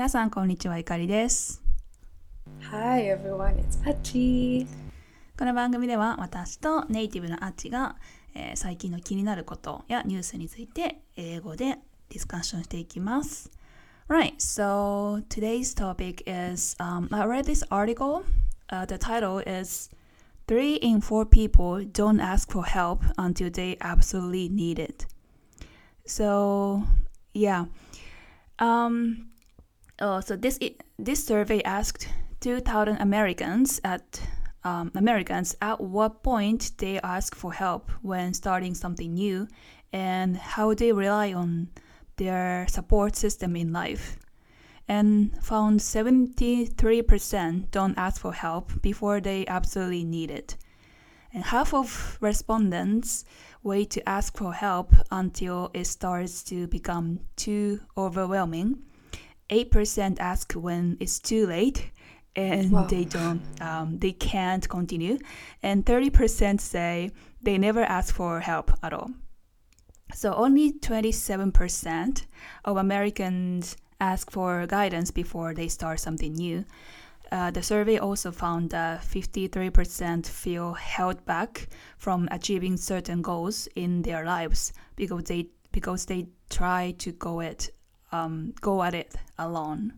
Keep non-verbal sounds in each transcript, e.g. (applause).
皆さんこんにちは、いかりです。Hi everyone, it's Achi. この番組では私とネイティブのアッチが、えー最近の気になることやニュースについて英語でディスカッションしていきます。Right, so today's topic is um, I read this article. Uh, the title is Three in Four People Don't Ask for Help Until They Absolutely Need It. So, yeah. Um, oh, so this this survey asked 2,000 Americans at um, Americans at what point they ask for help when starting something new, and how they rely on their support system in life. And found 73% don't ask for help before they absolutely need it. And half of respondents wait to ask for help until it starts to become too overwhelming. 8% ask when it's too late and Wow. they don't um, they can't continue. And 30% say they never ask for help at all. So only 27% of americans ask for guidance before they start something new. Uh, the survey also found that 53% feel held back from achieving certain goals in their lives because they because they try to go it um, go at it alone.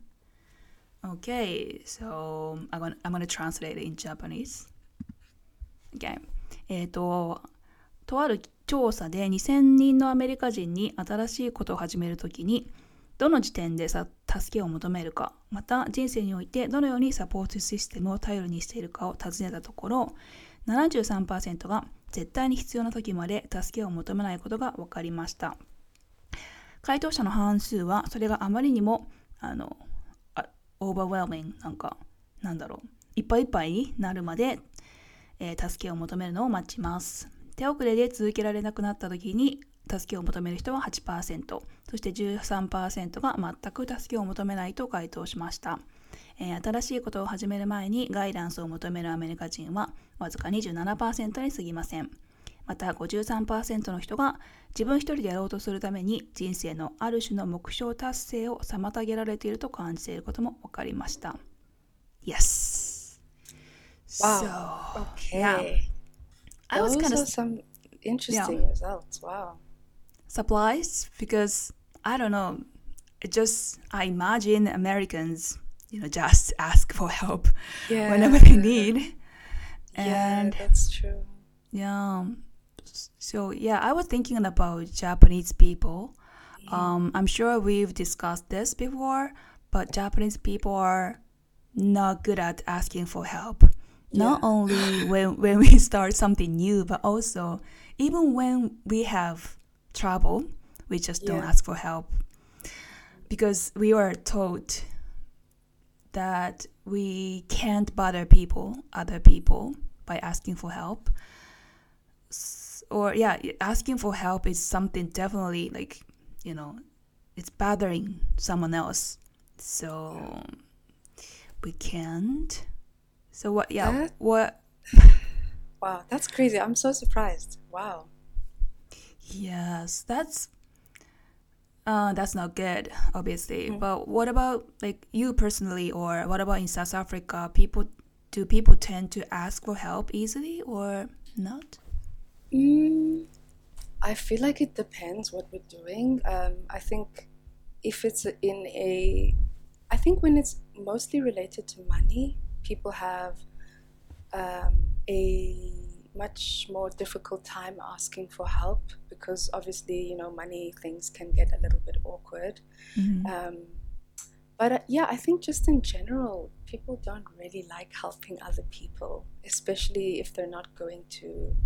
Okay, so I'm gonna, I'm gonna translate it in Japanese. Okay. えっと、とある調査で2000人のアメリカ人に新しいことを始めるときに、どの時点でさ助けを求めるか、また人生においてどのようにサポートシステムを頼りにしているかを尋ねたところ、73%が絶対に必要な時まで助けを求めないことが分かりました。回答者の半数はそれがあまりにもあのあ overwhelming なんかなんだろう。いっぱいいっぱいになるまで、えー助けを求めるのを待ちます。手遅れで続けられなくなった時に助けを求める人は8%そして13%が全く助けを求めないと回答しました、えー新しいことを始める前にガイダンスを求めるアメリカ人はわずか27%に過ぎません。また53%の人が自分一人でやろうとするために人生のある種の目標達成を妨げられていると感じていることも分かりました。Yes! Wow. So, Okay. yeah. I was kind of some interesting results. Wow. surprised because I don't know, it just I imagine Americans, you know, just ask for help Yeah. whenever they need. Yeah, And that's true. Yeah. So yeah, I was thinking about Japanese people. Um, I'm sure we've discussed this before, but Japanese people are not good at asking for help. Not Yeah. only (laughs) when when we start something new, but also even when we have trouble, we just don't Yeah. ask for help because we are taught that we can't bother people, other people, by asking for help. Or yeah, asking for help is something definitely like, you know, it's bothering someone else. So we can't. So what? Yeah, That- what? (laughs) Wow, that's crazy. I'm so surprised. Wow. Yes, that's uh, that's not good, obviously. But what about like you personally, or what about in South Africa? People do people tend to ask for help easily or not? Mm, I feel like it depends what we're doing. Um, I think if it's in a, I think when it's mostly related to money, people have um, a much more difficult time asking for help because obviously, you know, money things can get a little bit awkward. Um, but uh, yeah, I think just in general, people don't really like helping other people, especially if they're not going to,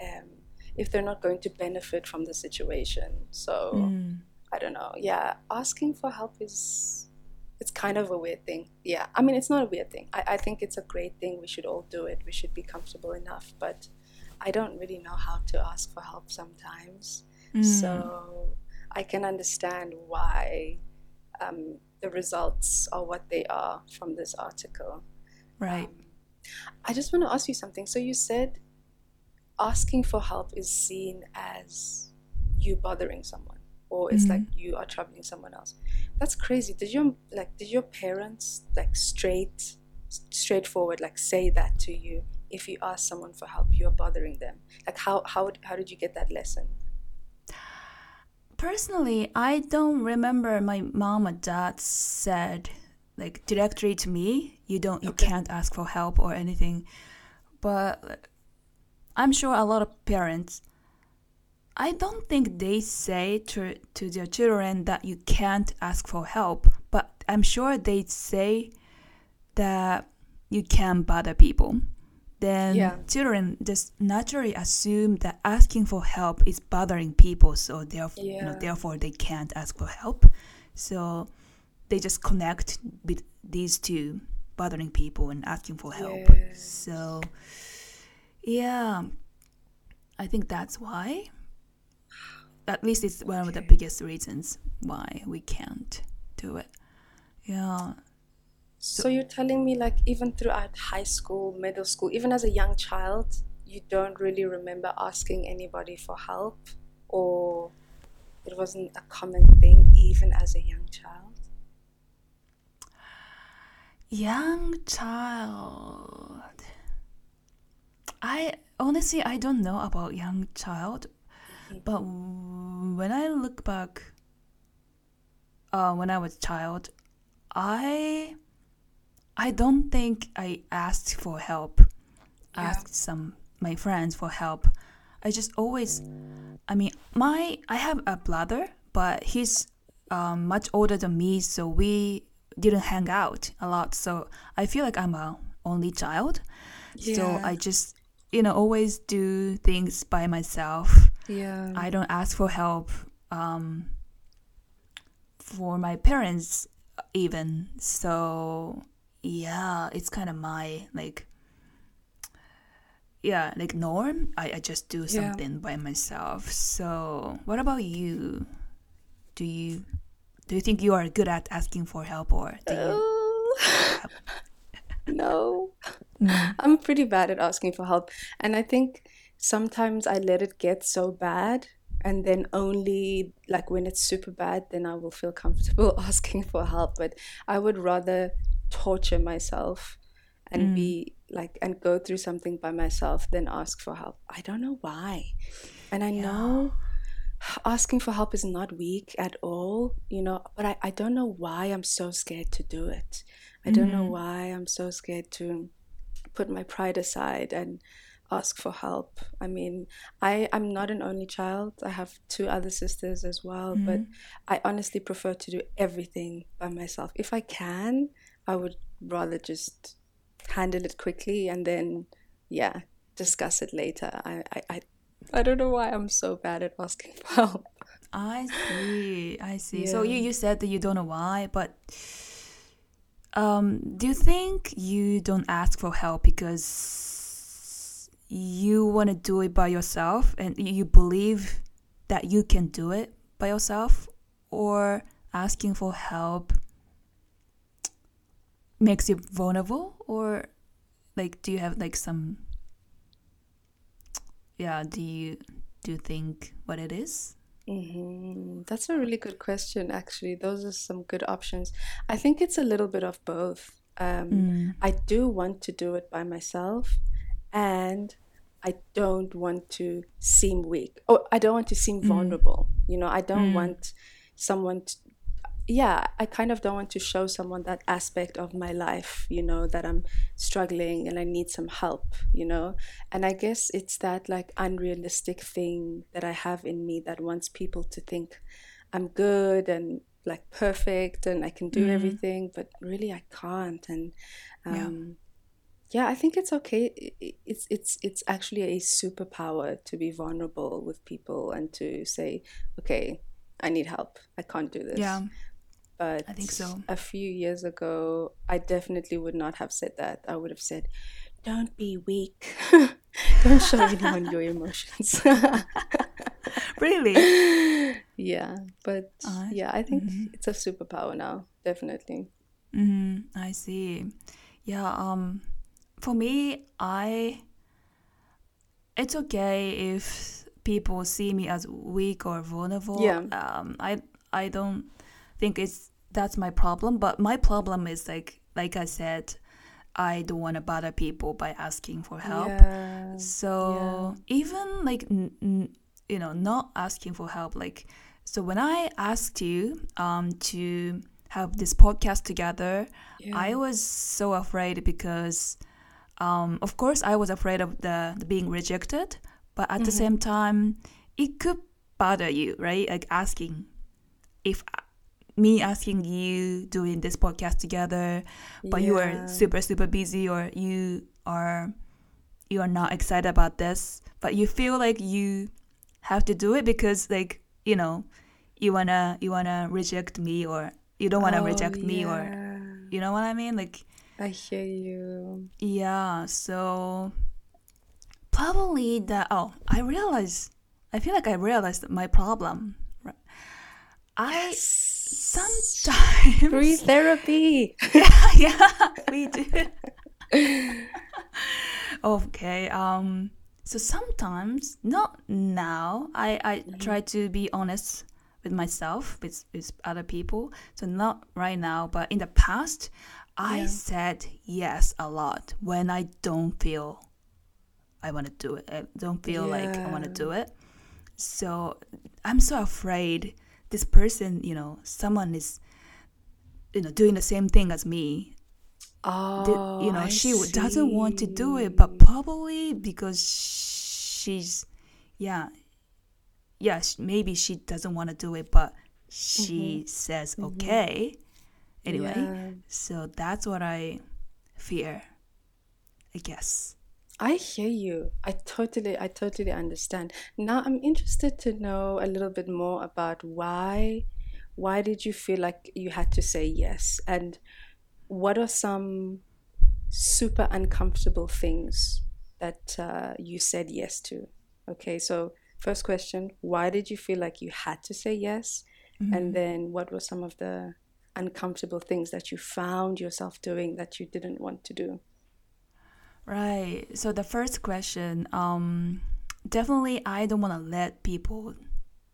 um, if they're not going to benefit from the situation. So Mm. I don't know. Yeah, asking for help is, it's kind of a weird thing. Yeah, I mean, it's not a weird thing. I, I think it's a great thing. We should all do it. We should be comfortable enough. But I don't really know how to ask for help sometimes. Mm. So I can understand why um, the results are what they are from this article. right. Um, I just want to ask you something. So you said asking for help is seen as you bothering someone. or it's Mhm. like you are troubling someone else. That's crazy. Did your like did your parents like straight straightforward like say that to you if you ask someone for help you're bothering them like how how how did you get that lesson Personally, I don't remember my mom or dad said like directly to me, you don't you Okay. can't ask for help or anything. But I'm sure a lot of parents I don't think they say to to their children that you can't ask for help, but I'm sure they say that you can bother people. Then Yeah. children just naturally assume that asking for help is bothering people, so therefore, you know, therefore they can't ask for help. So they just connect with these two, bothering people and asking for help. Yes. So yeah, I think that's why. At least it's one of the biggest reasons why we can't do it. Yeah. so you're telling me like even throughout high school middle school even as a young child you don't really remember asking anybody for help or it wasn't a common thing even as a young child Young child. I honestly I don't know about young child, but when I look back, uh, when I was child, I I don't think I asked for help. Yeah. Asked some my friends for help. I just always, I mean, my I have a brother, but he's um, much older than me, so we didn't hang out a lot. So I feel like I'm a only child. So I just, you know, always do things by myself. yeah I don't ask for help um, for my parents even. So yeah, it's kind of my like yeah like norm. I, I just do Yeah. something by myself. So what about you? Do you do you think you are good at asking for help or do you? Oh. No Mm. I'm pretty bad at asking for help. And I think sometimes I let it get so bad. And then only like when it's super bad, then I will feel comfortable (laughs) asking for help. But I would rather torture myself and Mm. be like, and go through something by myself than ask for help. I don't know why. And I Yeah. know (sighs) asking for help is not weak at all, you know, but I, I don't know why I'm so scared to do it. I don't know Mhm. why I'm so scared to put my pride aside and ask for help. I mean, I, I'm not an only child. I have two other sisters as well, but Mhm. I honestly prefer to do everything by myself. If I can, I would rather just handle it quickly and then, yeah, discuss it later. I, I, I, I don't know why I'm so bad at asking for help. I see. I see. So you, you said that you don't know why, but um, do you think you don't ask for help because you want to do it by yourself and you believe that you can do it by yourself, or asking for help makes you vulnerable, or like do you have like some yeah? Do you do you think what it is? Hmm That's a really good question, actually. Those are some good options. I think it's a little bit of both. Um, Mm. I do want to do it by myself, and I don't want to seem weak. Oh, I don't want to seem Mm. vulnerable. You know, I don't Mm. want someone to, yeah, I kind of don't want to show someone that aspect of my life, you know, that I'm struggling and I need some help, you know. And I guess it's that like unrealistic thing that I have in me that wants people to think I'm good and like perfect and I can do Mhm. everything, but really I can't. And Yeah. um, yeah, I think it's okay. It's it's it's actually a superpower to be vulnerable with people and to say, okay, I need help. I can't do this. Yeah. But I think so. A few years ago, I definitely would not have said that. I would have said, "Don't be weak. (laughs) Don't show anyone your emotions." (laughs) Really? yeah, but I- yeah, I think mhm. it's a superpower now. Definitely. Mm, I see. Yeah, um for me, I it's okay if people see me as weak or vulnerable. Yeah. Um, I I don't think it's that's my problem. But my problem is like like I said, I don't want to bother people by asking for help. Yeah. So even like you know not asking for help, like so when I asked you um to have this podcast together, Yeah. I was so afraid because um of course I was afraid of the, the being rejected, but at the Mm-hmm. same time it could bother you, right? Like asking if me asking you doing this podcast together but you are super super busy or you are you are not excited about this but you feel like you have to do it because like you know you wanna you wanna reject me or you don't wanna Oh, reject me or you know what i mean? Like I hear you. yeah so probably that oh i realized i feel like i realized my problem right? I sometimes Free therapy. (laughs) yeah, yeah, we do. (laughs) okay. Um. So sometimes, not now. I I try to be honest with myself, with with other people. So not right now, but in the past, I Yeah. said yes a lot when I don't feel I want to do it. I don't feel like I want to do it. So I'm so afraid this person, you know, someone is you know doing the same thing as me. Oh, Did- you know I she w- doesn't want to do it but probably because she's yeah yeah maybe she doesn't want to do it but she mm-hmm. says mm-hmm. okay anyway. Yeah. so that's what i fear i guess I hear you. I totally, I totally understand. Now I'm interested to know a little bit more about why, why did you feel like you had to say yes, and what are some super uncomfortable things that uh, you said yes to? Okay, so first question: Why did you feel like you had to say yes, and then what were some of the uncomfortable things that you found yourself doing that you didn't want to do? Right so the first question um definitely i don't want to let people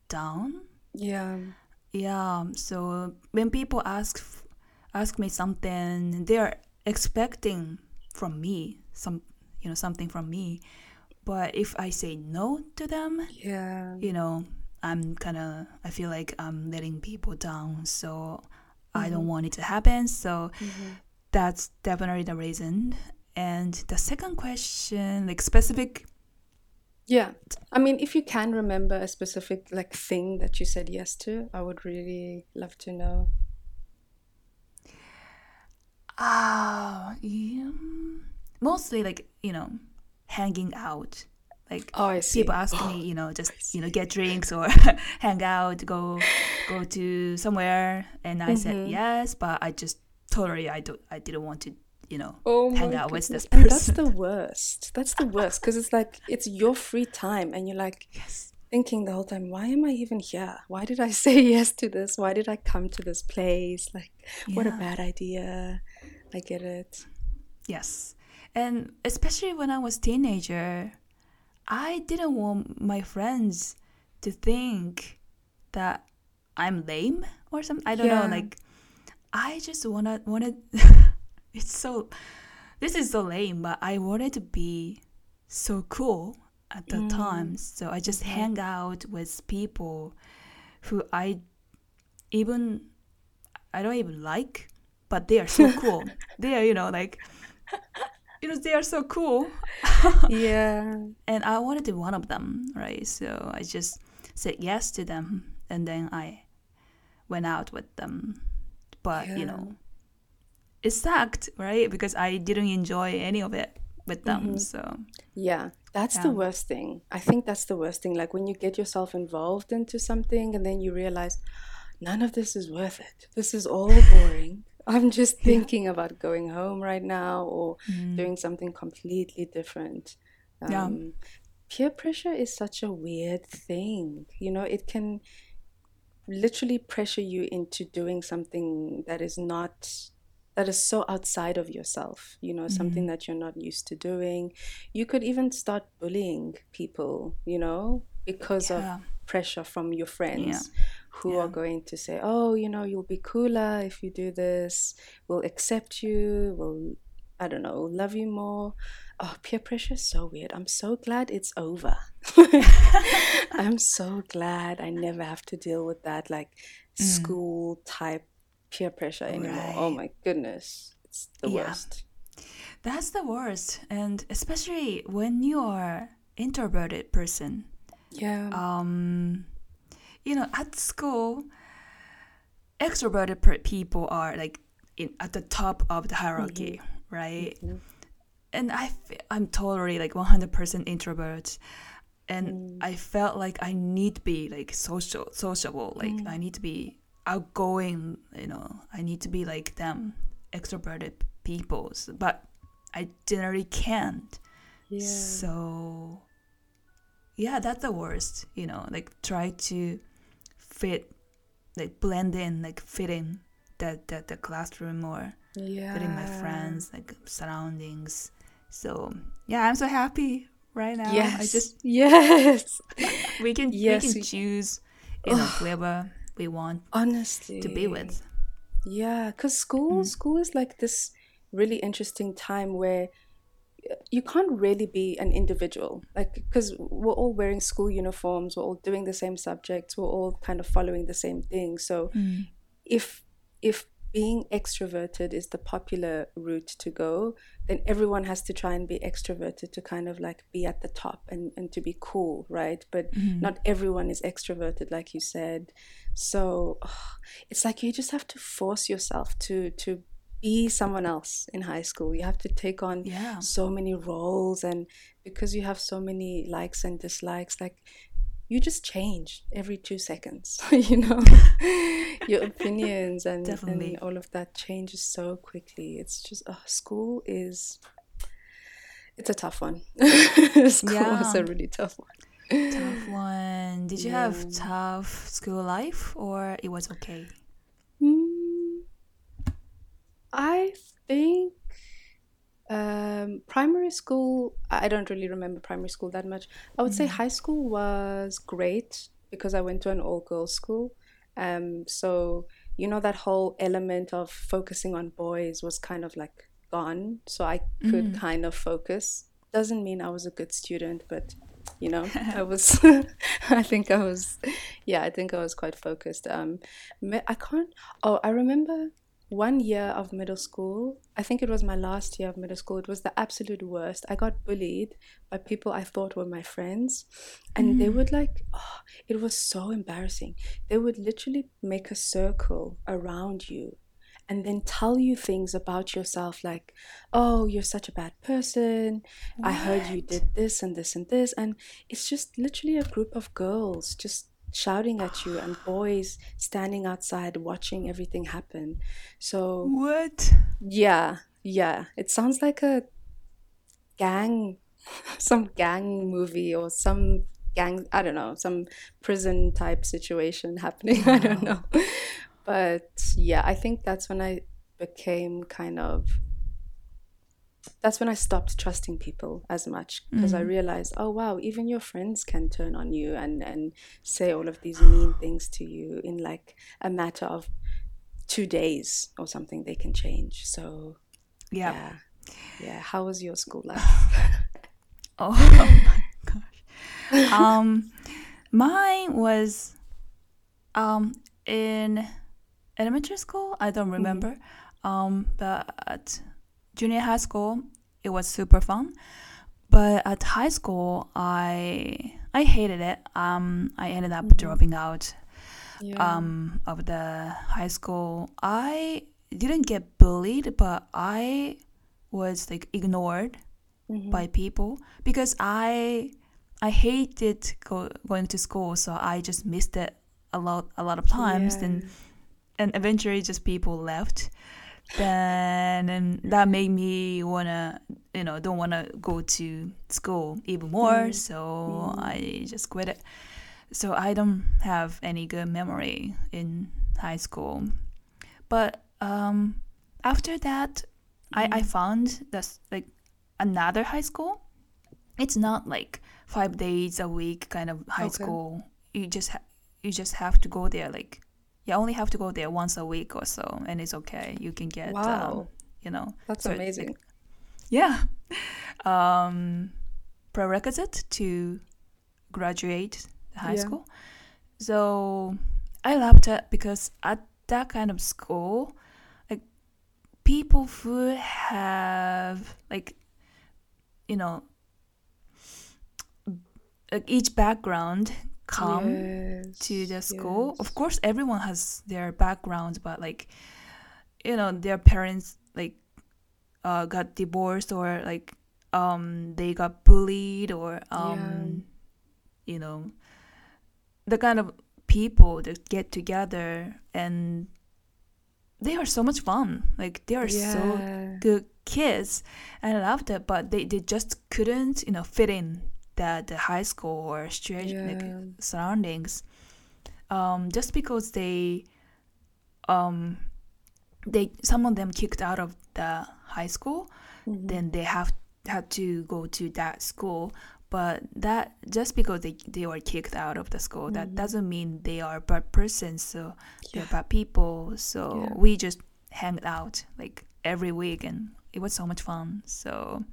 down Yeah. Yeah. So when people ask ask me something, they are expecting from me some you know something from me. But if I say no to them, Yeah. you know, I'm kind of I feel like I'm letting people down. So I don't want it to happen. So that's definitely the reason. And the second question, like specific Yeah. I mean, if you can remember a specific like thing that you said yes to, I would really love to know. Ah, yeah. Mostly like, you know, hanging out. Like Oh, people ask me, you know, just you know, get drinks or (laughs) hang out, go go to somewhere and I said Mm-hmm. yes, but I just totally I don't I didn't want to, you know, Oh hang out with goodness. this And that's the worst. That's the worst because it's like it's your free time and you're like yes. thinking the whole time, why am I even here? Why did I (laughs) say yes to this? Why did I come to this place? Like, what a bad idea. I get it. Yes. And especially when I was teenager, I didn't want my friends to think that I'm lame or something. I don't Yeah. know. Like, I just wanna wanted. (laughs) it's so. This is so lame, but I wanted to be so cool at the Mm. time. So I just hang out with people who I even I don't even like, but they are so (laughs) cool. they are, you know, like you know, they are so cool. Yeah. And I wanted to be one of them, right? So I just said yes to them and then I went out with them. But, you know, it sucked, right? Because I didn't enjoy any of it with them. So, Yeah, that's the worst thing. I think that's the worst thing. Like when you get yourself involved into something and then you realize none of this is worth it. This is all (laughs) boring. I'm just thinking about going home right now or doing something completely different. Mm-hmm. Yeah. Um, Peer pressure is such a weird thing. You know, it can literally pressure you into doing something that is not that is so outside of yourself you know something mm-hmm. that you're not used to doing you could even start bullying people you know because Yeah. of pressure from your friends who Yeah. are going to say, "Oh, you know, you'll be cooler if you do this. We'll accept you. We'll, I don't know, love you more." Oh, peer pressure is so weird. I'm so glad it's over. (laughs) (laughs) I'm so glad I never have to deal with that like mm. school type peer pressure anymore. Oh my goodness, it's the Yeah. worst. That's the worst, and especially when you are introverted person. Yeah. Um, you know, at school, extroverted people are like in, at the top of the hierarchy, mm-hmm. right? Mm-hmm. And I, f- I'm totally like 100% introvert, and mm. I felt like I need to be like social, sociable. Like mm. I need to be outgoing. You know, I need to be like them, extroverted peoples, but I generally can't. yeah. So, yeah, that's the worst. You know, like try to fit, like blend in, like fit in the the, the classroom or yeah. fit in my friends, like surroundings. So yeah, I'm so happy right now. Yes. I just (laughs) yes. we can Yes, we can choose, you know, whoever we want Honestly. to be with. Yeah, because school mm. school is like this really interesting time where you can't really be an individual like because we're all wearing school uniforms we're all doing the same subjects we're all kind of following the same thing so mm. if if being extroverted is the popular route to go. Then everyone has to try and be extroverted to kind of like be at the top and, and to be cool right? But mm-hmm. not everyone is extroverted like you said. So it's like you just have to force yourself to to be someone else in high school. You have to take on Yeah. so many roles and because you have so many likes and dislikes like you just change every two seconds (laughs) you know (laughs) your opinions and, Definitely. and all of that changes so quickly it's just oh, school is it's a tough one (laughs) school is a really tough one Tough one. Did you have tough school life or it was okay? Mm, I think um, primary school, I don't really remember primary school that much. I would say high school was great because I went to an all girls school. Um, so, you know, that whole element of focusing on boys was kind of like gone. So I could kind of focus. Doesn't mean I was a good student, but you know, (laughs) I was, (laughs) I think I was, yeah, I think I was quite focused. Um, I can't, oh, I remember one year of middle school. I think it was my last year of middle school. It was the absolute worst. I got bullied by people I thought were my friends. And they mm. would like, oh, it was so embarrassing. They would literally make a circle around you and then tell you things about yourself like, oh, you're such a bad person. I heard you did this and this and this. And it's just literally a group of girls just shouting at you and boys standing outside watching everything happen. So, What? yeah, yeah. It sounds like a gang, (laughs) some gang movie or some gang, I don't know, some prison type situation (laughs) happening. I don't know. But yeah, I think that's when I became kind of. That's when I stopped trusting people as much because I realized, oh wow, even your friends can turn on you and and say all of these mean (sighs) things to you in like a matter of two days or something. They can change. So Yeah. yeah. Yeah. How was your school (laughs) life? (laughs) (laughs) Oh, my gosh. Um, mine was um in elementary school. I don't remember. Um, but junior high school, it was super fun. But at high school, I I hated it. Um, I ended up dropping out Yeah. um, of the high school. I didn't get bullied, but I was like ignored by people because I I hated go, going to school, so I just missed it a lot a lot of times. And and eventually, just people left. Then and that made me wanna you know don't wanna go to school even more. Mm-hmm. So mm-hmm. I just quit it. So I don't have any good memory in high school. But um, after that, I, I mm-hmm. found this like another high school. It's not like five days a week kind of high Okay. school. You just ha- you just have to go there like you only have to go there once a week or so, and it's okay. You can get um, you know That's so amazing. yeah (laughs) um, prerequisite to graduate high Yeah. school. So I loved it because at that kind of school, like people who have like you know like each background come Yes, to the school. yes. Of course, everyone has their background, but like, you know, their parents like uh, got divorced or like um they got bullied or um you know the kind of people that get together and they are so much fun. Like they are so good kids and I loved it, but they, they just couldn't, you know, fit in the the high school or situation like surroundings. Um, just because they um they some of them kicked out of the high school, Mm-hmm. then they have had to go to that school. But that just because they they were kicked out of the school, that doesn't mean they are bad persons. So they're bad people. So Yeah. we just hanged out like every week, and it was so much fun. So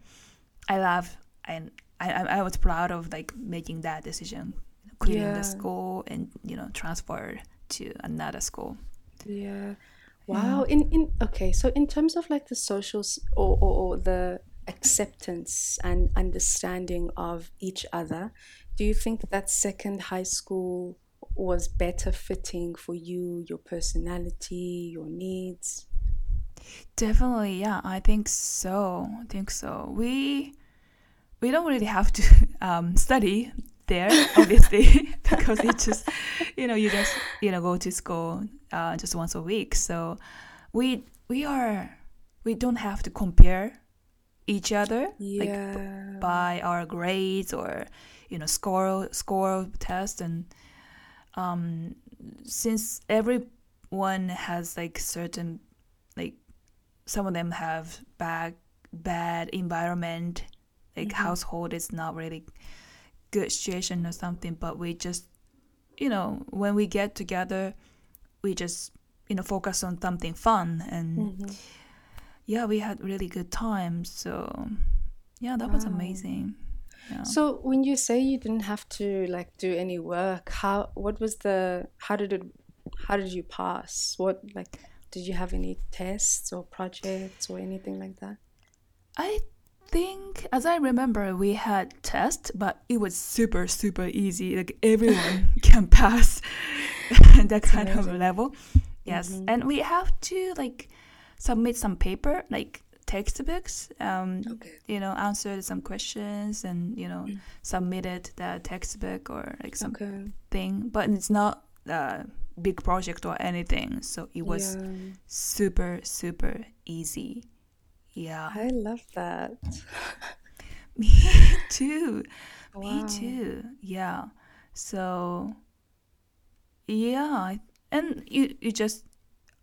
I love and I I I was proud of like making that decision, quitting Yeah. the school and you know transfer to another school. Yeah. Wow. In in okay, so in terms of like the social or, or, or the acceptance and understanding of each other, do you think that second high school was better fitting for you, your personality, your needs? Definitely, yeah, I think so. I think so. We we don't really have to (laughs) um, study there, obviously, (laughs) (laughs) because it just you know you just you know go to school uh, just once a week. So we we are we don't have to compare each other like Yeah. by our grades or you know score score test and um since everyone has like certain like some of them have bad bad environment like household is not really good situation or something but we just you know when we get together we just you know focus on something fun and Mm-hmm. yeah we had really good times so yeah that was amazing yeah. So when you say you didn't have to like do any work, how what was the how did it how did you pass? What like did you have any tests or projects or anything like that? I think, as I remember, we had tests, but it was super, super easy. Like everyone (laughs) can pass (laughs) that kind of level. Yes, and we have to like submit some paper, like textbooks. Um, Okay. you know, answered some questions and you know submitted the textbook or like something. Okay. But it's not a big project or anything, so it was Yeah. super, super easy. Yeah. I love that. (laughs) Me too. (laughs) Wow. Me too. Yeah. So yeah, and you you just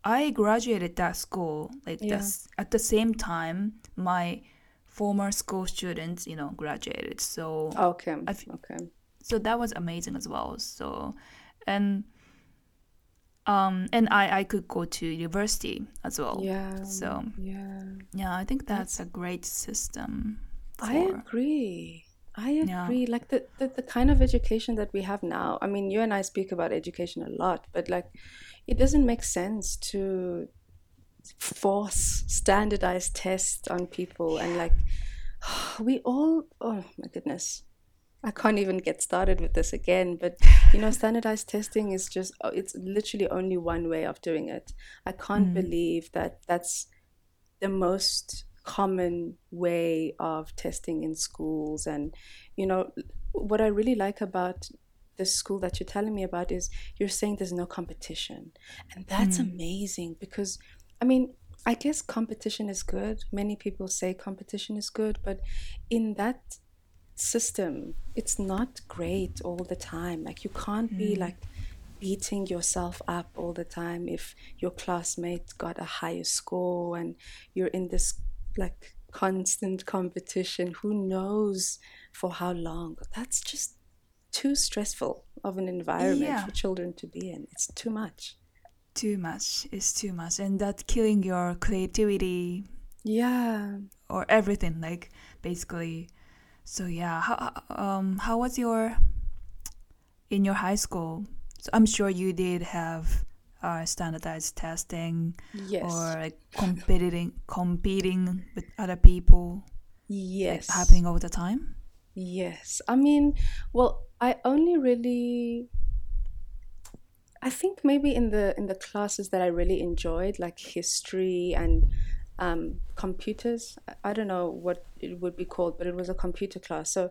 I graduated that school like Yeah. this at the same time my former school students, you know, graduated. So Okay. I f- okay. so that was amazing as well. So and um and I I could go to university as well. Yeah. So Yeah. yeah, I think that's a great system. I agree. I Yeah. agree. Like the, the the kind of education that we have now. I mean, you and I speak about education a lot, but like it doesn't make sense to force standardized tests on people and like (sighs) we all oh my goodness. I can't even get started with this again, but you know, standardized testing is just oh, it's literally only one way of doing it. I can't mm. believe that that's the most common way of testing in schools. And you know what i really like about the school that you're telling me about is you're saying there's no competition. And that's mm. amazing because i mean i guess competition is good. Many people say competition is good but in that system it's not great all the time like you can't be mm. like beating yourself up all the time if your classmate got a higher score and you're in this like constant competition. Who knows for how long? That's just too stressful of an environment Yeah. for children to be in. It's too much. Too much is too much, and that killing your creativity Yeah. or everything, like basically. So yeah, how um how was your in your high school? So I'm sure you did have uh, standardized testing Yes. or like competing competing with other people yes. happening all the time. Yes. I mean, well, I only really I think maybe in the in the classes that I really enjoyed, like history and um, computers. I- don't know what it would be called, but it was a computer class. So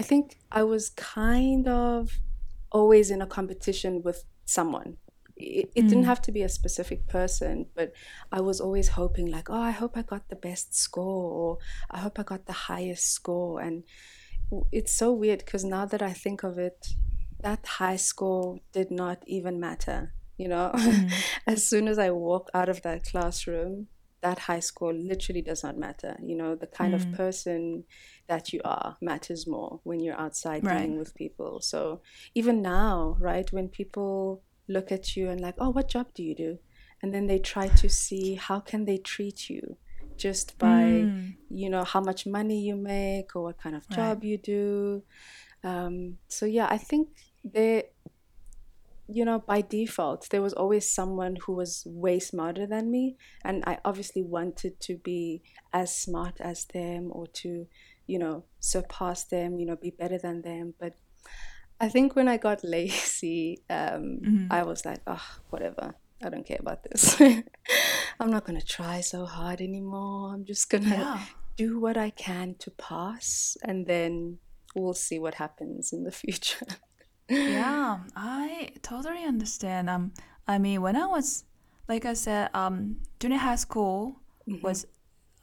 I think I was kind of always in a competition with someone. It, it didn't Mm. have to be a specific person, but I was always hoping, like, oh, I hope I got the best score, or I hope I got the highest score. And it's so weird because now that I think of it, that high score did not even matter. You know, Mm. (laughs) as soon as I walked out of that classroom, that high score literally does not matter. You know, the kind of Mm. person that you are matters more when you're outside Right. dealing with people. So even now, right, when people look at you and like, oh, what job do you do? And then they try to see how can they treat you just by Mm. you know how much money you make or what kind of job you do um, so yeah i think there you know by default there was always someone who was way smarter than me and i obviously wanted to be as smart as them or to you know surpass them you know be better than them but i think when i got (laughs) lazy um, Mhm. i was like oh whatever i don't care about this (laughs) i'm not going to try so hard anymore i'm just going to Yeah. do what I can to pass, and then we'll see what happens in the (laughs) future. Yeah, I totally understand. Um, I mean, when I was, like I said, um, junior high school was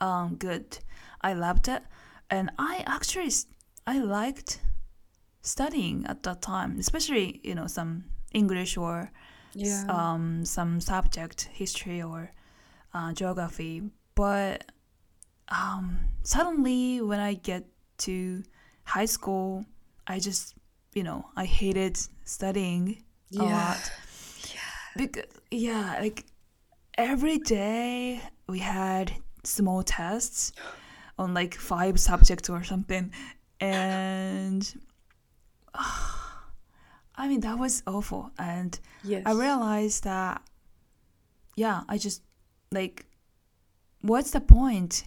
um good. I loved it, and I actually I liked studying at that time, especially you know some English or yeah. um some subject, history or uh, geography. But um, suddenly, when I get to high school, I just you know I hated studying a lot. (sighs) Yeah. Because yeah, like every day we had small tests on like five subjects or something, and (sighs) I mean that was awful. And yes. I realized that yeah, I just like what's the point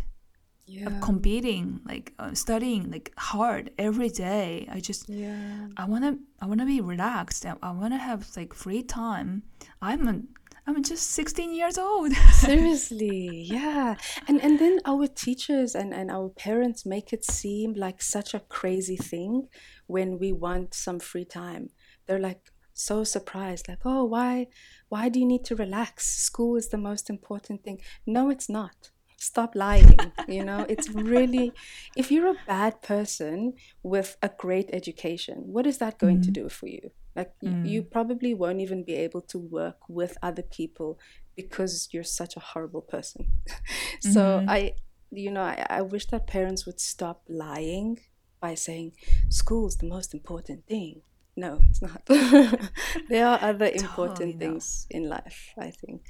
yeah. of competing like uh, studying like hard every day i just yeah. i want to i want to be relaxed i, I want to have like free time i'm a, i'm just 16 years old (laughs) Seriously, yeah. And and then our teachers and, and our parents make it seem like such a crazy thing when we want some free time. They're like so surprised, like, oh, why why do you need to relax? School is the most important thing. No, it's not. Stop lying. You know, it's really if you're a bad person with a great education, what is that going to Mhm. do for you? Like Mm. you probably won't even be able to work with other people because you're such a horrible person. (laughs) so Mhm. I, you know, I, I wish that parents would stop lying by saying school's the most important thing. No, it's not. (laughs) there are other (laughs) important Totally not. things in life, I think.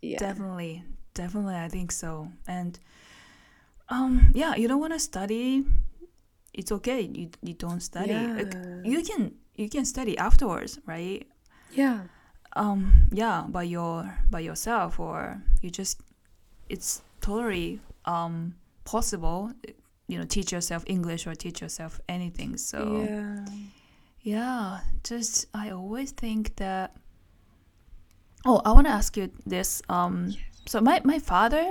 Yeah. definitely definitely i think so. And um yeah you don't want to study it's okay you, you don't study. Like, you can you can study afterwards right? Yeah. um yeah by your by yourself or you just it's totally um possible you know teach yourself english or teach yourself anything so. Yeah. yeah just i always think that oh i want to ask you this um so my my father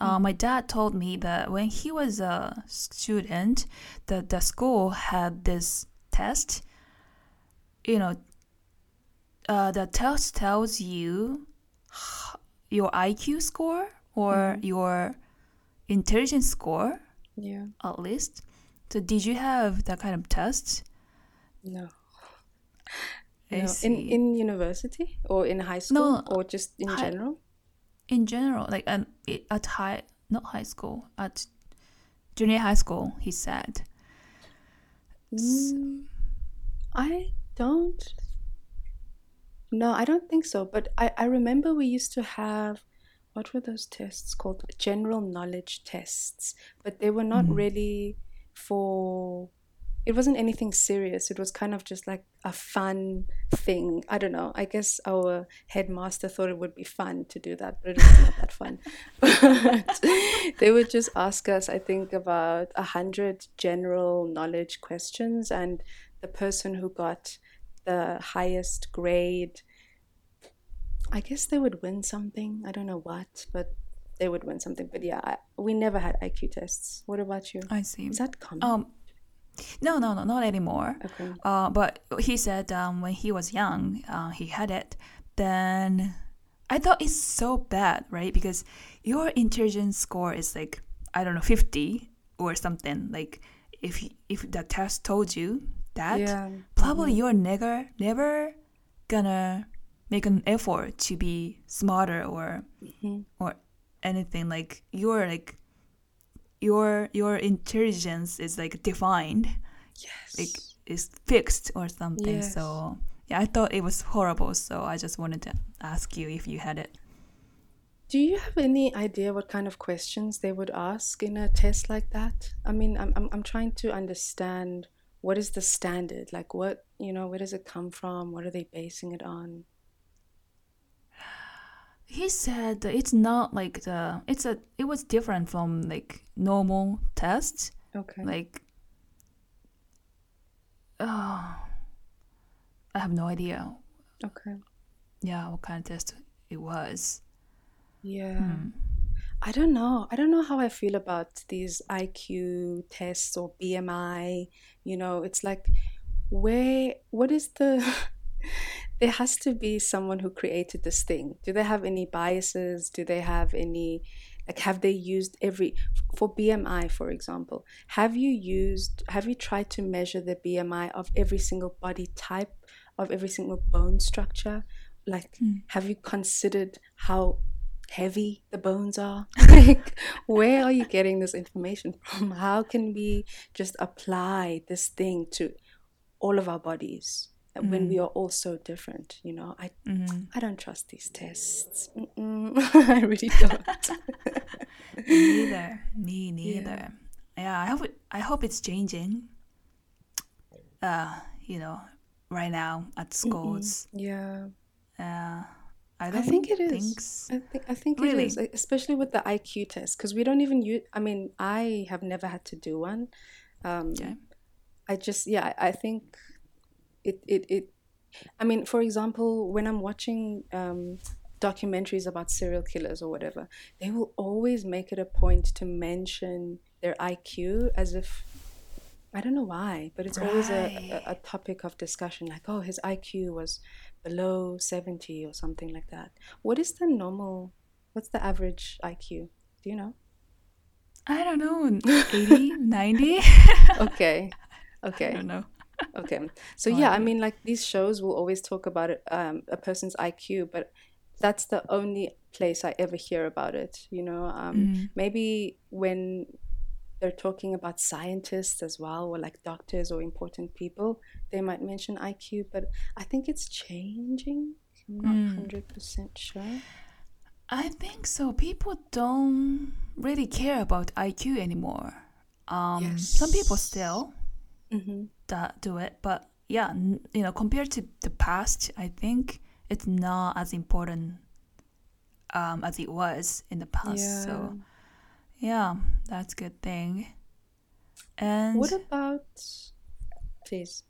uh, my dad told me that when he was a student that the school had this test you know uh, the test tells you your iq score or your intelligence score Yeah. at least so did you have that kind of test No. I No. In see. in university or in high school No, or just in general? In general like um, at high not high school at junior high school. He said. Mm, I don't. No, I don't think so. But I, I remember we used to have, what were those tests called? General knowledge tests. But they were not Mhm. really for, it wasn't anything serious. It was kind of just like a fun thing. I don't know. I guess our headmaster thought it would be fun to do that, but it was not that fun. (laughs) But they would just ask us, I think, about a hundred general knowledge questions, and the person who got the highest grade, I guess they would win something. I don't know what, but they would win something. But yeah, I, we never had IQ tests. What about you? I see. Is that common? Um, no, no, no, not anymore. okay. Uh, but he said um, when he was young, uh, he had it. Then I thought it's so bad, right? Because your intelligence score is like I don't know, fifty or something. Like if if the test told you that, Yeah. probably you're never never gonna make an effort to be smarter or Mhm. or anything like you're like your your intelligence is like defined Yes. like is fixed or something Yes. so yeah i thought it was horrible so i just wanted to ask you if you had it Do you have any idea what kind of questions they would ask in a test like that? I mean, I'm, I'm, I'm trying to understand what is the standard? Like, what, you know, where does it come from? What are they basing it on? He said it's not like the it's a it was different from like normal tests Okay. like oh i have no idea okay. yeah what kind of test it was Yeah. Hmm. I don't know. I don't know how I feel about these IQ tests or BMI. You know, it's like, where, what is the, (laughs) there has to be someone who created this thing. Do they have any biases? Do they have any, like, have they used every, for BMI, for example, have you used, have you tried to measure the BMI of every single body type, of every single bone structure? Like, Hmm. have you considered how heavy the bones are? (laughs) like, where are you getting this information from? How can we just apply this thing to all of our bodies when we are all so different? You know, I Mhm. I don't trust these tests. (laughs) I really (laughs) don't. Me neither. Me neither. Yeah. I hope it, I hope it's changing. Uh, you know, right now at schools. yeah, Uh, I I think it is. I think I think Really? it is, especially with the IQ test, because we don't even use. I mean, I have never had to do one. Um, Okay. I just yeah, I think it it it. I mean, for example, when I'm watching um, documentaries about serial killers or whatever, they will always make it a point to mention their IQ as if I don't know why, but it's always a, a, a topic of discussion. Like, oh, his IQ was below seventy or something like that. What is the normal? What's the average IQ? Do you know? I don't know, (laughs) 80, 90? Okay, (laughs) Okay. I don't know. Okay. So yeah, I mean, like these shows will always talk about it, um, a person's IQ, but that's the only place I ever hear about it. You know, um, Mm. maybe when they're talking about scientists as well, or like doctors or important people, they might mention IQ, but I think it's changing. I'm not Mm. hundred percent sure. I think so. People don't really care about IQ anymore. Um, Some people still Mm-hmm. da- do it, but yeah, n- you know, compared to the past, I think it's not as important um, as it was in the past. So yeah, that's a good thing. And What about? Please.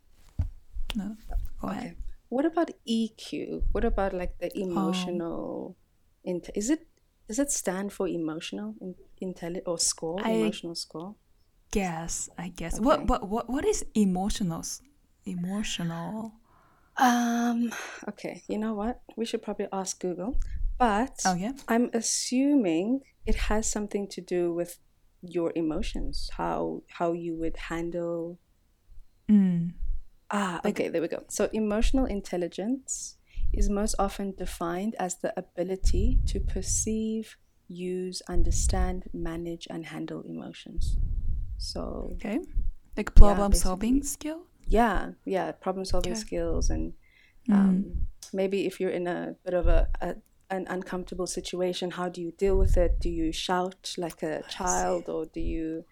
no, go ahead. Okay. What about EQ? What about like the emotional? Int- is it does it stand for emotional in- intelli- or score? I- emotional score. Guess I guess. Okay. What what what what is emotional? Emotional. Um. Okay. You know what? We should probably ask Google. But Oh yeah. I'm assuming it has something to do with your emotions. How how you would handle Mm. Ah, okay, there we go. So, emotional intelligence is most often defined as the ability to perceive, use, understand, manage, and handle emotions. So Okay. Like problem basically. solving skill. yeah, yeah, problem solving Okay. skills and Mm. um, maybe if you're in a bit of a, a an uncomfortable situation, how do you deal with it? Do you shout like a child, or do you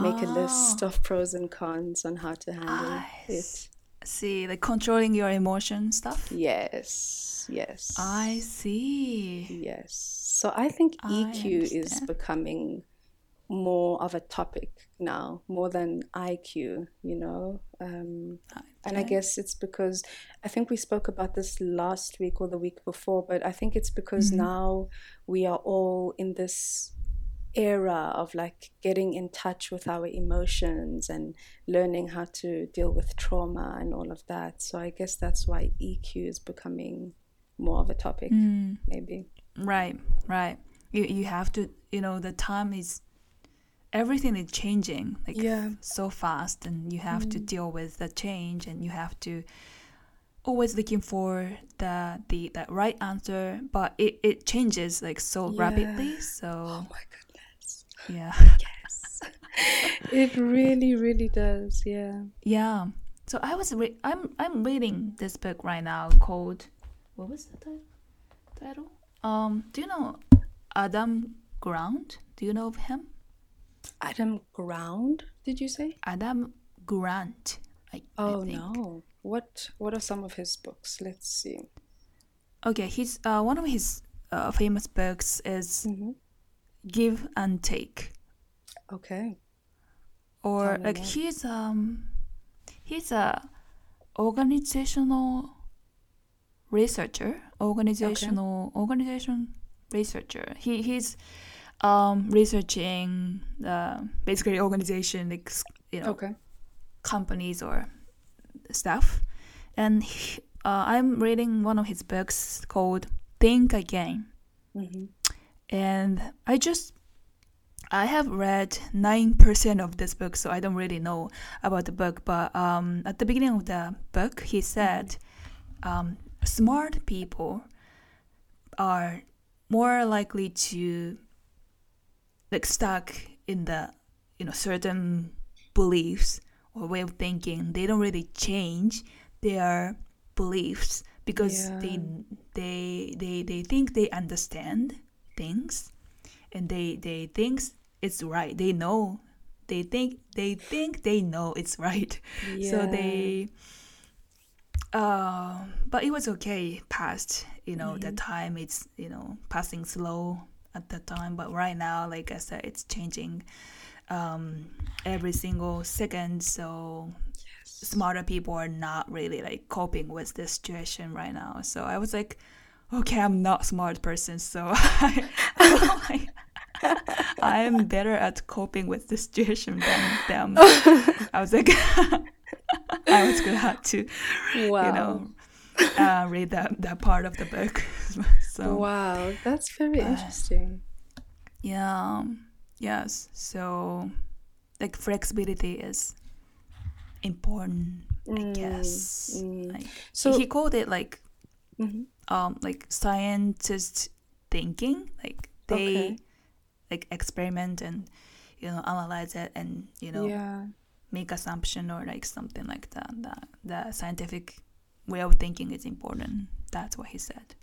make a list Ah, of pros and cons on how to handle I it? see, like controlling your emotion stuff. Yes, yes, I see. yes. So I think I EQ is becoming more of a topic now, more than IQ. You know. Um, And I guess it's because I think we spoke about this last week or the week before, but I think it's because Mhm. now we are all in this era of like getting in touch with our emotions and learning how to deal with trauma and all of that. So I guess that's why EQ is becoming more of a topic, Mm, maybe. right, right. You you have to. You know, the time is everything is changing like Yeah. so fast, and you have to Mm. deal with the change, and you have to always looking for the the that right answer. But it it changes like so Yeah. rapidly. So Oh my goodness. yeah. Yes. (laughs) it really, really does. Yeah. Yeah. So I was re- I'm I'm reading this book right now called what was the title? Title? Um, do you know Adam Grant? Do you know of him? Adam Ground, did you say? Adam Grant. I, I Oh think. no. What what are some of his books? Let's see. Okay, he's uh one of his uh, famous books is hmm Give and Take, Okay. or like he's um he's a organizational researcher organizational organization researcher he he's um researching uh, basically organization like you know Okay. companies or stuff and he, uh, i'm reading one of his books called think again hmm and I just I have read nine percent of this book, so I don't really know about the book. But um, at the beginning of the book, he said, um, "Smart people are more likely to like stuck in the you know certain beliefs or way of thinking. They don't really change their beliefs because Yeah. they they they they think they understand things and they they think it's right. They know they think they think they know it's right. (laughs) So they uh, but it was okay past you know the time. It's you know passing slow at the time but right now like i said it's changing um, every single second so smarter people are not really like coping with this situation right now. So i was like okay i'm not smart person so (laughs) i I, (laughs) i'm better at coping with the situation than them. (laughs) I was like i was glad to wow. you know (laughs) uh, read that that part of the book (laughs) so wow, that's very uh, interesting. yeah yes so like flexibility is important i Mm, guess mm. like So- he called it like Mhm. um like scientist thinking like they Okay. like experiment and you know analyze it and you know Yeah. make assumption or like something like that that the scientific way of thinking is important that's what he said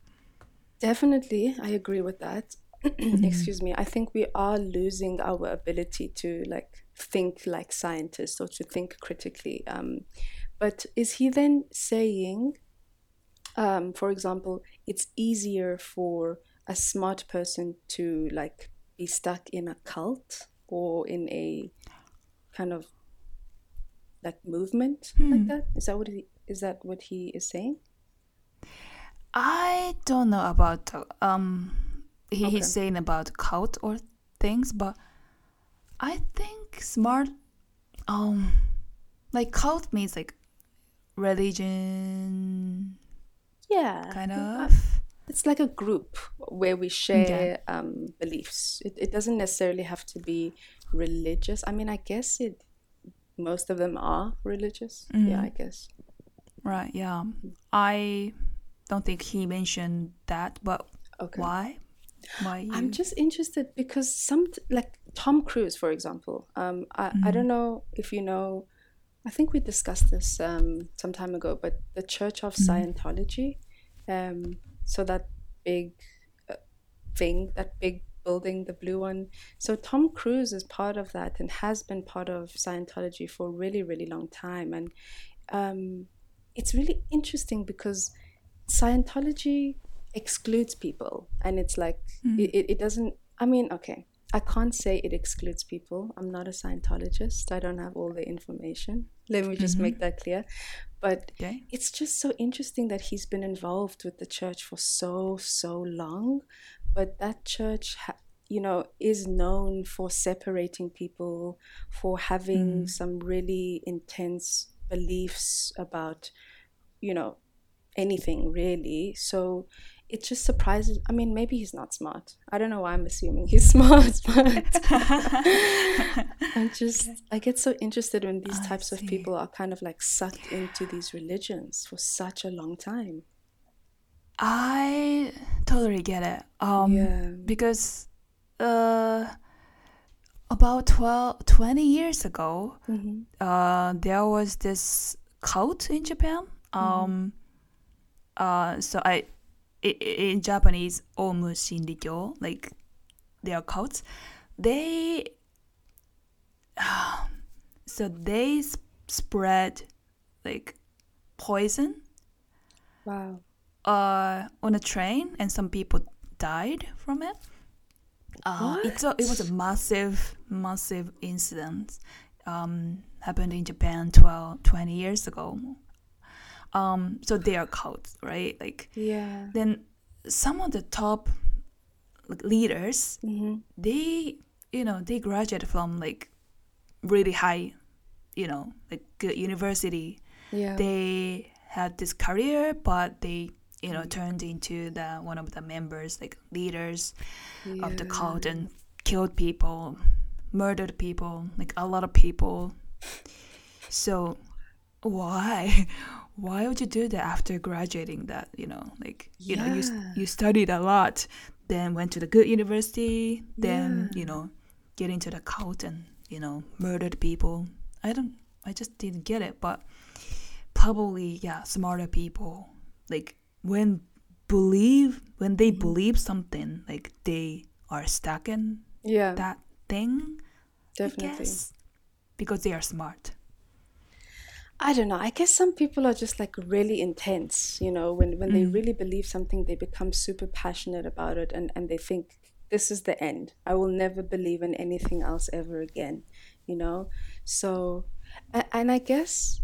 Definitely, I agree with that. (clears throat) Excuse me. I think we are losing our ability to like think like scientists or to think critically. Um, but is he then saying, um, for example, it's easier for a smart person to like be stuck in a cult or in a kind of like movement like Hmm. that? Is that what he is that what he is saying? i don't know about um he, Okay. he's saying about cult or things but i think smart um like cult means like religion Yeah. kind of It's like a group where we share um, beliefs. It, it doesn't necessarily have to be religious. I mean, I guess it. Most of them are religious. Yeah, Mhm. I guess. Right yeah i don't think he mentioned that but Okay. why why you I'm just interested because some like Tom Cruise, for example. Um, I, I don't know if you know, I think we discussed this um, some time ago, but the Church of Scientology, um, so that big uh, thing, that big building, the blue one. So Tom Cruise is part of that and has been part of Scientology for a really, really long time. And um, it's really interesting because Scientology excludes people, and it's like hmm. it, it, it doesn't. I mean, okay, I can't say it excludes people. I'm not a Scientologist. I don't have all the information. Let me just mm-hmm. make that clear. But Okay. it's just so interesting that he's been involved with the church for so, so long. But that church, ha- you know, is known for separating people, for having hmm. some really intense beliefs about, you know, anything really. So it just surprises. I mean, maybe he's not smart. I don't know why I'm assuming he's (laughs) smart, but (laughs) I'm just I get so interested when these I types of people are kind of like sucked into these religions for such a long time. I totally get it. Um, Yeah. Because uh, about 12, 20 years ago, Mhm. uh, there was this cult in Japan. Um, uh, so I, in Japanese, Aum Shinrikyo, like they are cults. They, (sighs) so they s- spread like poison Wow. uh, on a train, and some people died from it. Uh, it's a, it was a massive, massive incident. Um, happened in Japan 12, 20 years ago. Um, so they are cults, right? Like Yeah. then some of the top like, leaders, hmm they you know they graduated from like really high, you know, like good university Yeah. they had this career but they you know mm. turned into the one of the members like leaders of the cult and killed people murdered people like a lot of people. So why? (laughs) Why would you do that after graduating that you know? Like you know you, you studied a lot then went to the good university then you know get into the cult and you know murdered people. I don't i just didn't get it but probably yeah smarter people like when believe when they mm-hmm. believe something like they are stuck in Yeah. that thing definitely. guess, because they are smart I don't know. I guess some people are just like really intense, you know, when, when they mm. really believe something, they become super passionate about it and, and they think this is the end. I will never believe in anything else ever again, you know? So, and, and I guess,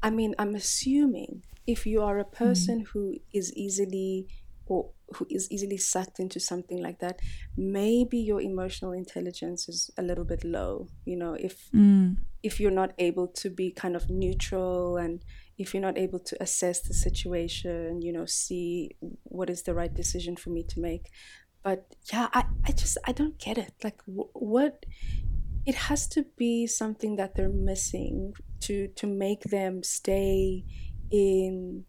I mean, I'm assuming if you are a hmm. person who is easily or who is easily sucked into something like that, maybe your emotional intelligence is a little bit low, you know, if hmm. if you're not able to be kind of neutral and if you're not able to assess the situation, you know, see what is the right decision for me to make. But yeah, I, I just, I don't get it. Like, wh- what, it has to be something that they're missing to, to make them stay in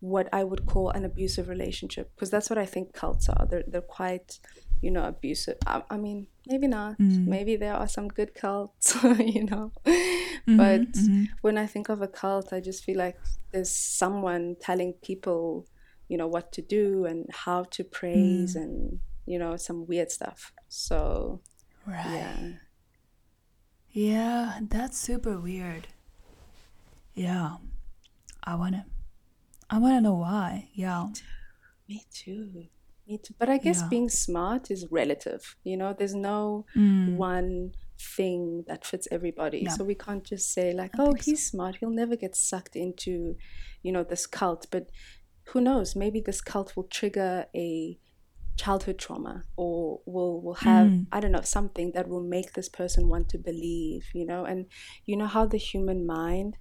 what I would call an abusive relationship. Because that's what I think cults are. They're, they're quite, you know, abusive. I, I mean, maybe not. Mm. Maybe there are some good cults, (laughs) you know. Mm-hmm, but mm-hmm. when I think of a cult, I just feel like there's someone telling people, you know, what to do and how to praise mm. and, you know, some weird stuff. So, right yeah. yeah that's super weird yeah i wanna i wanna know why yeah (sighs) Me too. Me too. But I guess Yeah. being smart is relative. You know, there's no Mm. one thing that fits everybody. No. So we can't just say like, oh, he's smart. He'll never get sucked into, you know, this cult. But who knows? Maybe this cult will trigger a childhood trauma or will will have Mm. I don't know something that will make this person want to believe. You know, and you know how the human mind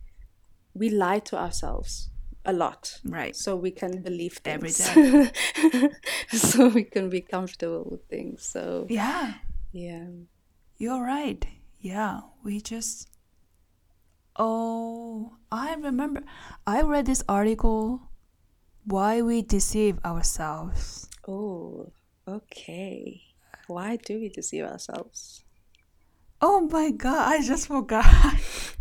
we lie to ourselves a lot right so we can believe Every things. (laughs) so we can be comfortable with things. So yeah yeah. You're right. Yeah, we just. Oh, I remember. I read this article. Why we deceive ourselves. Oh, okay. Why do we deceive ourselves? Oh my god, I just forgot. (laughs)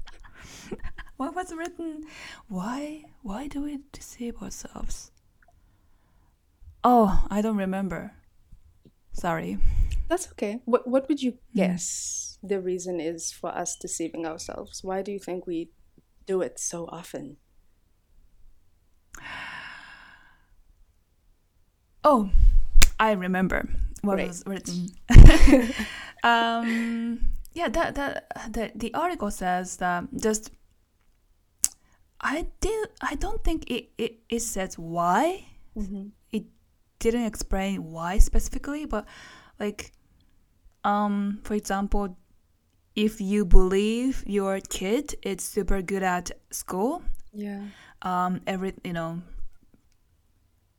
what was written? Why why do we deceive ourselves? Oh, I don't remember. Sorry. That's okay. What what would you guess the reason is for us deceiving ourselves? Why do you think we do it so often? Oh, I remember what Great. was written. (laughs) (laughs) um, yeah, that that the the article says that just I did I don't think it it, it says why Mm-hmm. it didn't explain why specifically, but like, um, for example, if you believe your kid is super good at school, Yeah. um, every you know,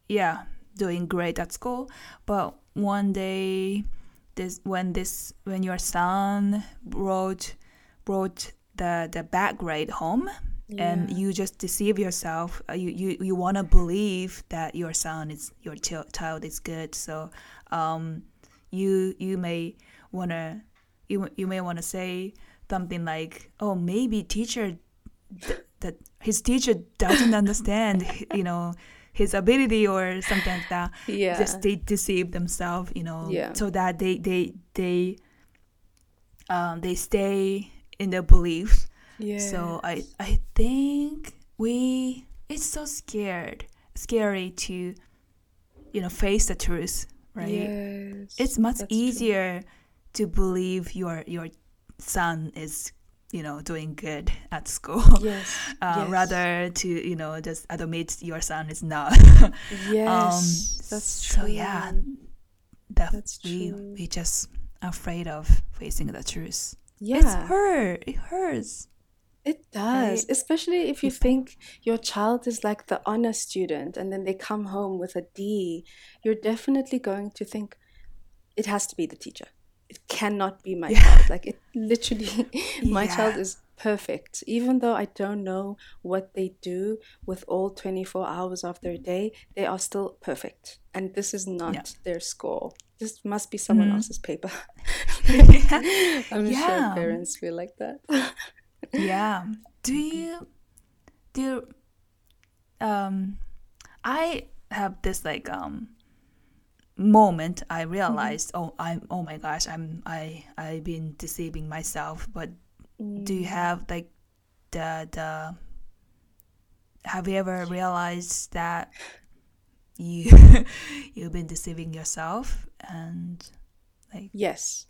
yeah, doing great at school, but one day, this when this when your son brought brought the the bad grade home, and you just deceive yourself uh, you you, you want to believe that your son is your chil- child is good so um you you may want to you, you may want to say something like oh maybe teacher th- that his teacher doesn't (laughs) understand you know his ability or something like that Yeah. just they deceive themselves you know Yeah. so that they they they um they stay in their beliefs yeah. so I I think we it's so scared scary to you know face the truth, right? Yes. It's much that's true. easier to believe your your son is you know doing good at school (laughs) Yes. uh, yes. rather to you know just admit your son is not. (laughs) Yes. that's true so yeah, that That's we true. we just afraid of facing the truth. Yeah. It's hurt. It hurts. It does, Right? especially if you You think your child is like the honor student and then they come home with a D, you're definitely going to think it has to be the teacher. It cannot be my Yeah. child. Like it literally, (laughs) my child is perfect. Even though I don't know what they do with all 24 hours of their day, they are still perfect. And this is not Yeah. their score. This must be someone Mhm. else's paper. (laughs) (laughs) I'm Yeah. sure parents feel like that. Yeah. Do you do you, um i have this like um moment i realized oh i'm oh my gosh i'm i i've been deceiving myself but do you have like the the have you ever realized that you (laughs) you've been deceiving yourself and like Yes.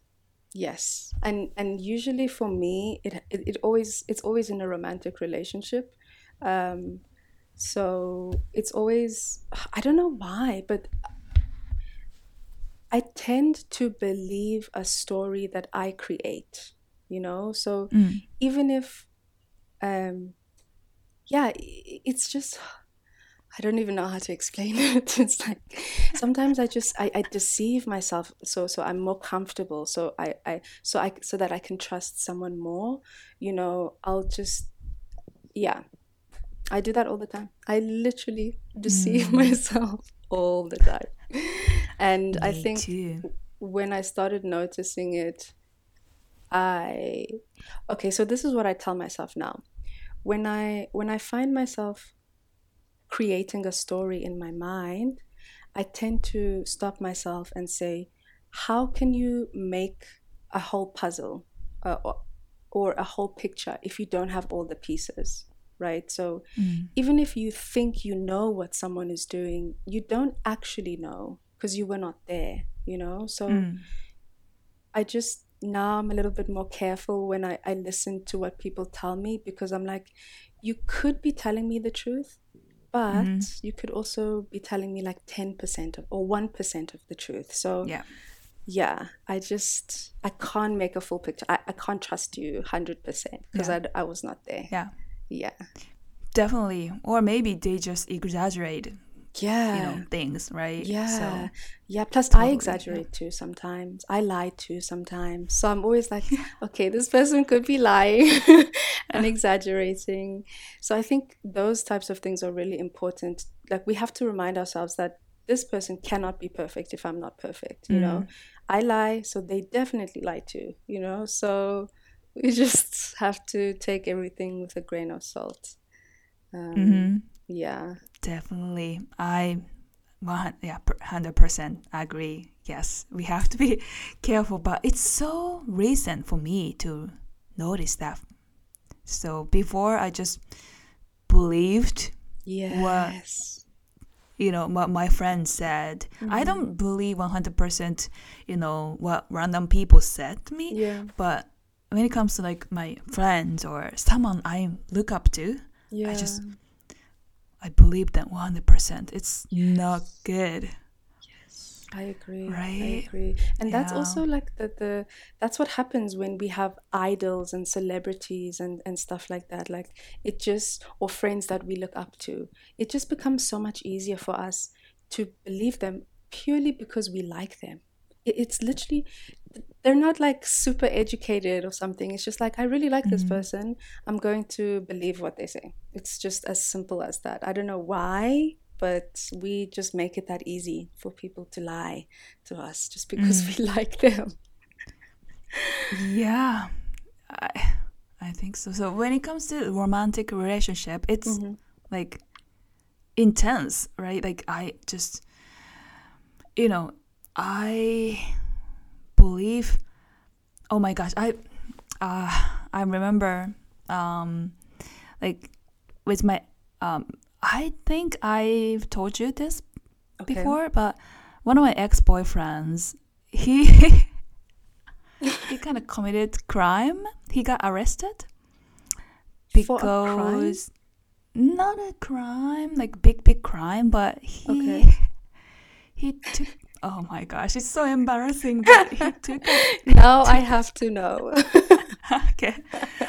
Yes. And and usually for me it it, it always it's always in a romantic relationship. Um so it's always I don't know why, but I tend to believe a story that I create, you know? So mm, even if um yeah it's just i don't even know how to explain (laughs) it. It's like sometimes i just I, I deceive myself so so i'm more comfortable. So i i so i so that i can trust someone more you know i'll just yeah. I do that all the time. I literally deceive (laughs) Mm. myself all the time. And i think too. when I started noticing it, I okay, so this is what I tell myself now. When I when I find myself creating a story in my mind, I tend to stop myself and say, how can you make a whole puzzle uh, or, a whole picture if you don't have all the pieces, right? So Mm. even if you think you know what someone is doing, you don't actually know because you were not there, you know? So Mm. I just now I'm a little bit more careful when I, I listen to what people tell me because I'm like, you could be telling me the truth, but Mhm. you could also be telling me like 10% of, or 1% of the truth. So yeah yeah, I just, I can't make a full picture. I, I can't trust you 100% because Yeah. I, I was not there. yeah Yeah. definitely or maybe they just exaggerate Yeah. you know things right Yeah. so yeah. Plus, Totally, I yeah. exaggerate too sometimes. I lie too sometimes. So I'm always like, (laughs) okay, this person could be lying (laughs) and (laughs) exaggerating. So I think those types of things are really important. Like, we have to remind ourselves that this person cannot be perfect if I'm not perfect. You know, I lie, so they definitely lie too, you know? So we (laughs) just have to take everything with a grain of salt. Um, Mm-hmm. Yeah. Definitely. I one yeah, hundred percent agree. Yes, we have to be (laughs) careful, but it's so recent for me to notice that. So before I just believed, Yes. you know, what my friend said. Mm-hmm. I don't believe one hundred percent, you know, what random people said to me. Yeah. But when it comes to like my friends or someone I look up to, Yeah. just- I believe them one hundred percent. It's not good. I agree. I agree. And that's also like the, the that's what happens when we have idols and celebrities and, and stuff like that. Like it just or friends that we look up to. It just becomes so much easier for us to believe them purely because we like them. It, it's literally they're not like super educated or something. It's just like I really like this Mhm. person. I'm going to believe what they say. It's just as simple as that. I don't know why, but we just make it that easy for people to lie to us just because we (laughs) like them. Yeah, I I think so. So when it comes to romantic relationship, it's Mhm. like intense, right? Like I just, you know, I believe. Oh my gosh, I, uh, I remember, um, like with my, um, I think I've told you this Okay. before, but one of my ex boyfriends, he (laughs) he kind of committed crime. He got arrested For a crime? because not a crime, like big big crime, but he Okay. he took. Oh my gosh, it's so embarrassing. But he (laughs) took. A, Now I have to know. (laughs) okay,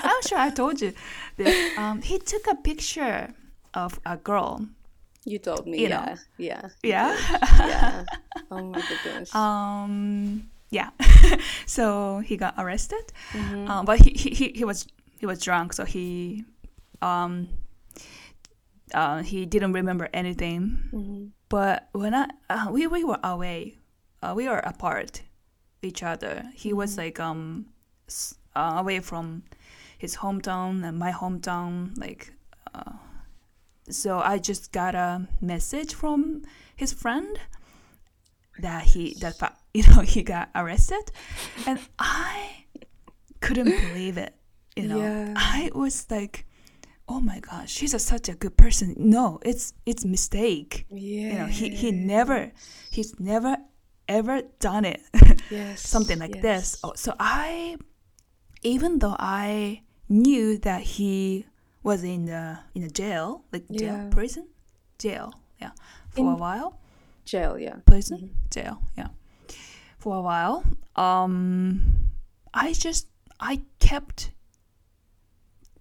I'm sure I told you this. Um, he took a picture of a girl. you told me, You yeah, know. yeah, Yeah. yeah. (laughs) Oh my goodness. Um. Yeah. (laughs) so he got arrested. Mhm. Um, but he, he, he, was he was drunk, so he um uh, he didn't remember anything. Mhm. But when I uh, we we were away, uh, we were apart each other. He was like um uh, away from his hometown and my hometown, like. So I just got a message from his friend that he that (laughs) you know he got arrested, and I couldn't believe it. You know, Yeah. I was like, "Oh my gosh, she's a, such a good person." No, it's it's mistake. Yeah. You know, he he never he's never ever done it. Yes. (laughs) Something like yes. this. Oh, so I, even though I knew that he was in the in the jail, like jail, Yeah. prison, jail, yeah, for a while. Jail, yeah. prison? Jail yeah. For a while um i just i kept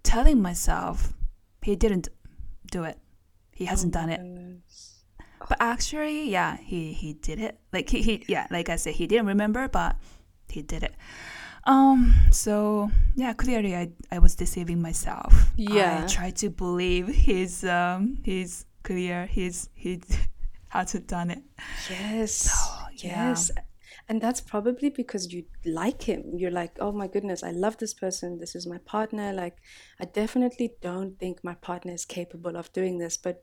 telling myself he didn't do it. He hasn't Oh done it. Goodness. but actually yeah he he did it. Like he, he yeah like i said he didn't remember but he did it um so yeah clearly i i was deceiving myself Yeah. i tried to believe his um he's clear he's he hasn't done it Yes. yeah. Yes. And that's probably because you like him. You're like, oh my goodness, I love this person. This is my partner. Like, I definitely don't think my partner is capable of doing this. But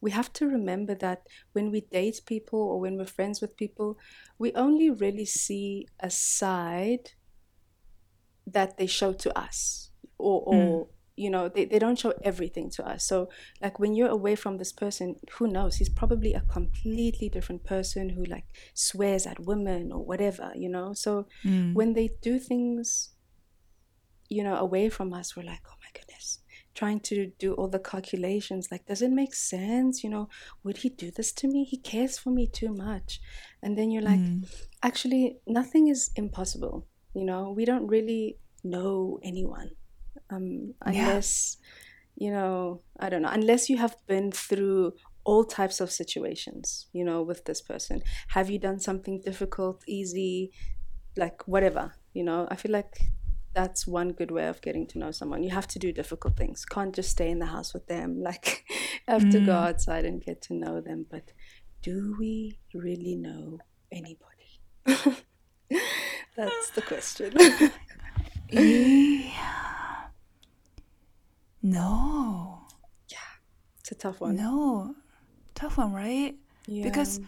we have to remember that when we date people or when we're friends with people, we only really see a side that they show to us. Or, or you know, they, they don't show everything to us. So, like, when you're away from this person, who knows? He's probably a completely different person who, like, swears at women or whatever, you know? So, Mm. when they do things, you know, away from us, we're like, oh my goodness, trying to do all the calculations. Like, does it make sense? You know, would he do this to me? He cares for me too much. And then you're like, Mm. actually, nothing is impossible. You know, we don't really know anyone um, Yeah. unless, you know, I don't know, unless you have been through all types of situations, you know, with this person. Have you done something difficult, easy, like whatever, you know? I feel like that's one good way of getting to know someone. You have to do difficult things. Can't just stay in the house with them. (laughs) Like, have to go Mm. outside and get to know them. But do we really know anybody? (laughs) That's the question. (laughs) yeah. No. Yeah. It's a tough one. No. Tough one, right? Yeah. Because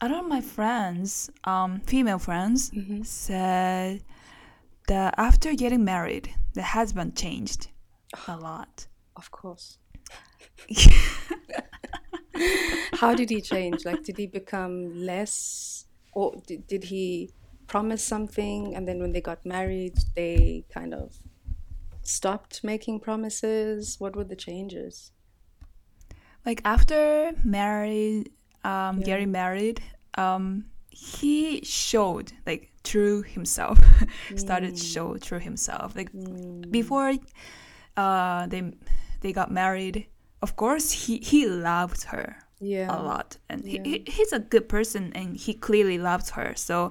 a lot of my friends, um, female friends, Mhm. said that after getting married, the husband changed a (sighs) lot. Of course. (laughs) How did he change? Like, did he become less, or did, did he promise something and then when they got married, they kind of stopped making promises? What were the changes? Like after married, um, Yeah. getting married, um, he showed like true himself. (laughs) Started to show true himself. Like Mm, before, uh, they they got married. Of course, he he loved her yeah. a lot, and Yeah. he, he's a good person, and he clearly loves her. So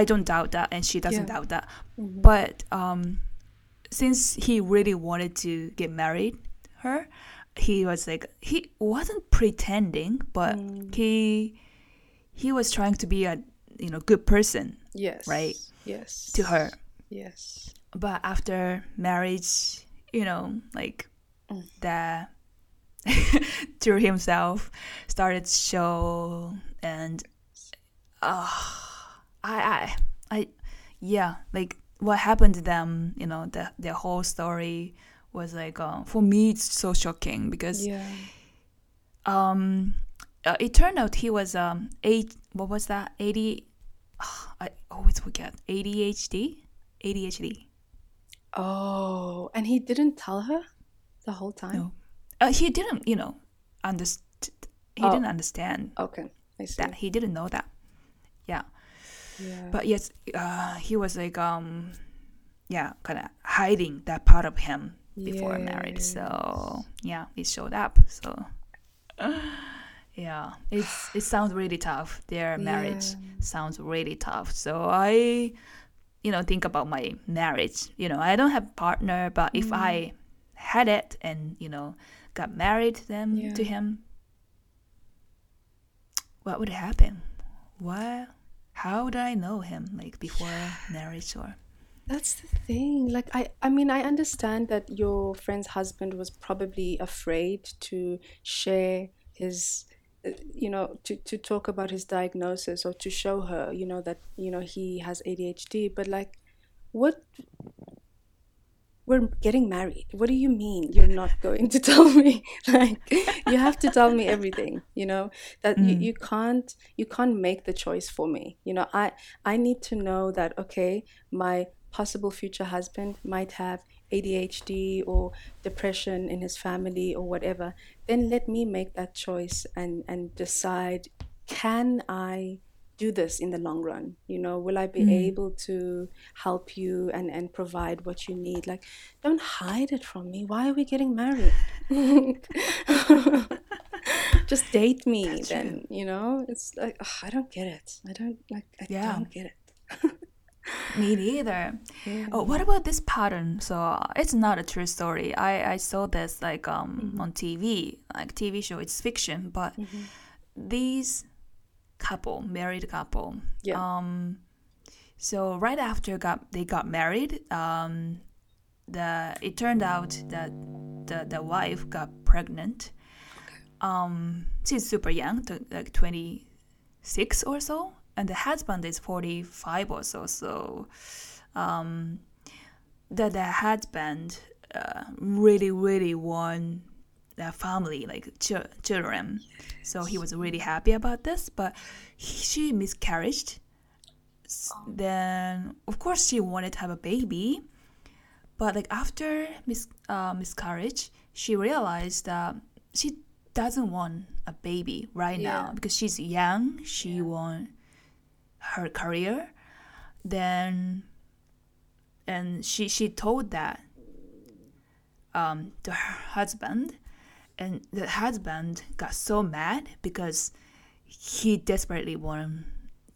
I don't doubt that, and she doesn't Yeah. doubt that. Mhm. But um, since he really wanted to get married her, he was like he wasn't pretending, but Mm. he he was trying to be a you know good person Yes. right. Yes. to her. Yes. But after marriage, you know, like Mm. the (laughs) to himself started show and uh, I I I yeah like what happened to them you know the the whole story was like uh, for me it's so shocking because Yeah. um uh, it turned out he was um eight what was that 80 (sighs) I always forget ADHD ADHD Oh, and he didn't tell her the whole time? No. uh, he didn't you know underst he Oh. didn't understand Okay. I see. that he didn't know that yeah Yeah. but yes uh he was like um yeah kind of hiding that part of him before marriage so yeah it showed up so (sighs) yeah it's it sounds really tough. Their marriage Yeah. sounds really tough. So i you know think about my marriage. You know i don't have a partner but if Mm. i had it and you know got married them to him what would happen? What how would i know him like before marriage or That's the thing. Like I I mean I understand that your friend's husband was probably afraid to share his uh, you know to to talk about his diagnosis or to show her, you know that you know he has ADHD, but like what we're getting married. What do you mean you're not going to (laughs) tell me? Like you have to tell me everything, you know? That you, Mm. you can't you can't make the choice for me. You know, I I need to know that okay, my possible future husband might have ADHD or depression in his family or whatever. Then let me make that choice and and decide can I do this in the long run you know will i be Mm. able to help you and and provide what you need like don't hide it from me why are we getting married (laughs) just date me That's then you know it's like ugh, i don't get it i don't like i Yeah. don't get it (laughs) me neither Yeah. Oh, what about this pattern? So uh, it's not a true story. I, I saw this like um Mhm. on TV, like TV show. It's fiction, but Mhm. these couple, married couple, Yeah. um, so right after got they got married, um, the it turned out that the the wife got pregnant. Um, she's super young, t- like twenty six or so, and the husband is forty five or so. So, um, the the husband uh, really really want a family like ch- children. So he was really happy about this, but he, she miscarried. S- Then of course she wanted to have a baby, but like after mis- uh, miscarriage, she realized that she doesn't want a baby right now because she's young. She Yeah. want her career. Then and she she told that um, to her husband, and the husband got so mad because he desperately wanted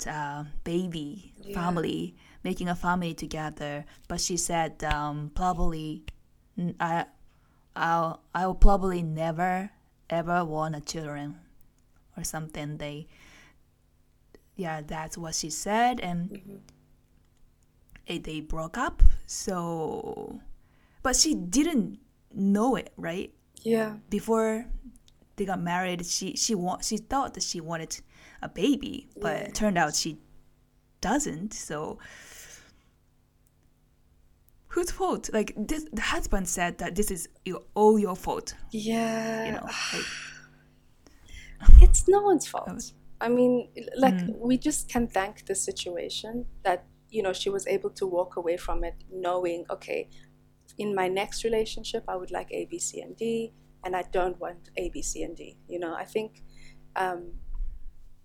a baby Yeah. family, making a family together. But she said um, probably I I'll I'll probably never ever want a children or something. They yeah, that's what she said, and Mhm. eh, they broke up. So, but she didn't know it, right? Yeah. Before they got married, she she want she thought that she wanted a baby, but it turned out she doesn't. So, whose fault? Like this, the husband said that this is your, all your fault. Yeah. You know, like, it's no one's fault. I mean, like Mm. we just can thank the situation that you know she was able to walk away from it, knowing, okay, in my next relationship, I would like A, B, C, and D, and I don't want A, B, C, and D. You know, I think, um,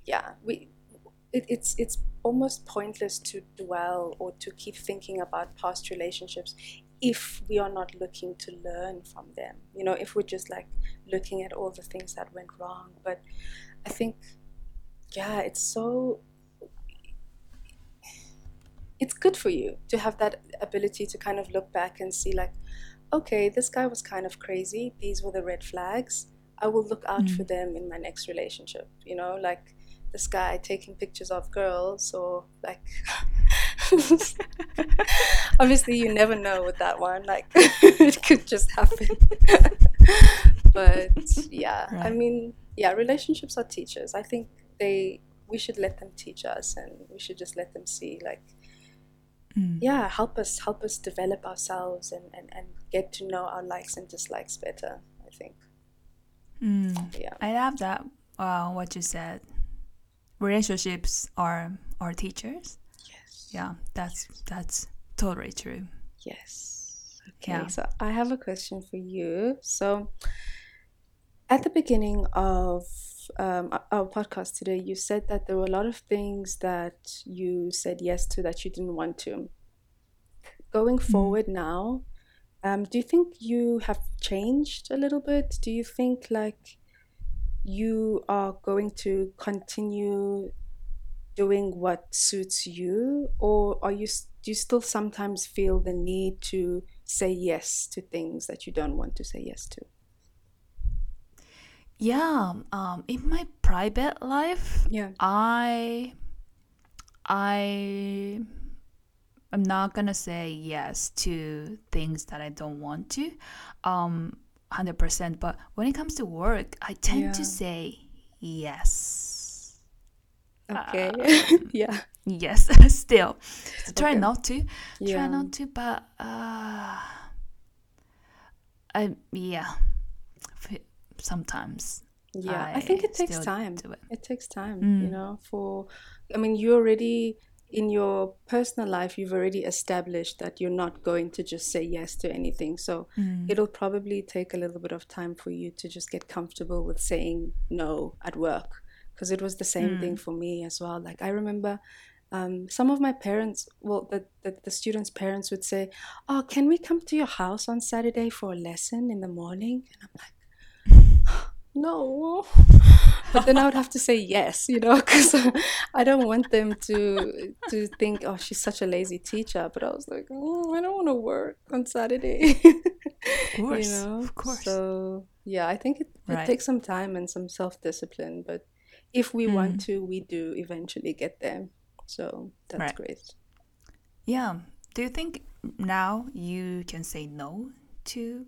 yeah, we. It, it's it's almost pointless to dwell or to keep thinking about past relationships if we are not looking to learn from them. You know, if we're just like looking at all the things that went wrong. But I think, yeah, it's so. It's good for you to have that ability to kind of look back and see, like, okay, this guy was kind of crazy. These were the red flags. I will look out for mm. them in my next relationship. You know, like this guy taking pictures of girls or like. (laughs) Obviously, you never know with that one. Like, (laughs) it could just happen. (laughs) but yeah, I mean, yeah, relationships are teachers. I think they we should let them teach us, and we should just let them see, like, Mm. yeah, help us help us develop ourselves and and and get to know our likes and dislikes better. I think, Mm. yeah, I love that. Uh, what you said. Relationships are our teachers. yes, Yeah, that's that's totally true. yes. Okay, Yeah. so I have a question for you. So, at the beginning of um, our- podcast today, you said that there were a lot of things that you said yes to that you didn't want to. Going forward now, um, do you think you have changed a little bit? Do you think like you are going to continue doing what suits you, or are you do you still sometimes feel the need to say yes to things that you don't want to say yes to? Yeah, um, in my private life, Yeah. I I i'm not gonna say yes to things that I don't want to, um, hundred percent. But when it comes to work, I tend to say yes, Okay. (laughs) yeah. yes. (laughs) Still, so try Okay. not to, Yeah. try not to. But uh, I yeah, sometimes Yeah. I think it takes time. do it. It takes time, Mm. you know, for I mean, you already in your personal life you've already established that you're not going to just say yes to anything. So Mm. it'll probably take a little bit of time for you to just get comfortable with saying no at work because it was the same thing for me as well. Like I remember um, some of my parents, well, the, the, the students' parents would say, Oh, can we come to your house on Saturday for a lesson in the morning? And I'm like, No. But then I would have to say yes, you know, (laughs) because I don't want them to to think, oh, she's such a lazy teacher. But I was like, oh, I don't want to work on Saturday. (laughs) Of course, you know, of course. So yeah, I think it, it Right. takes some time and some self discipline. But if we Mm. want to, we do eventually get there. So that's Right. great. Yeah. Do you think now you can say no to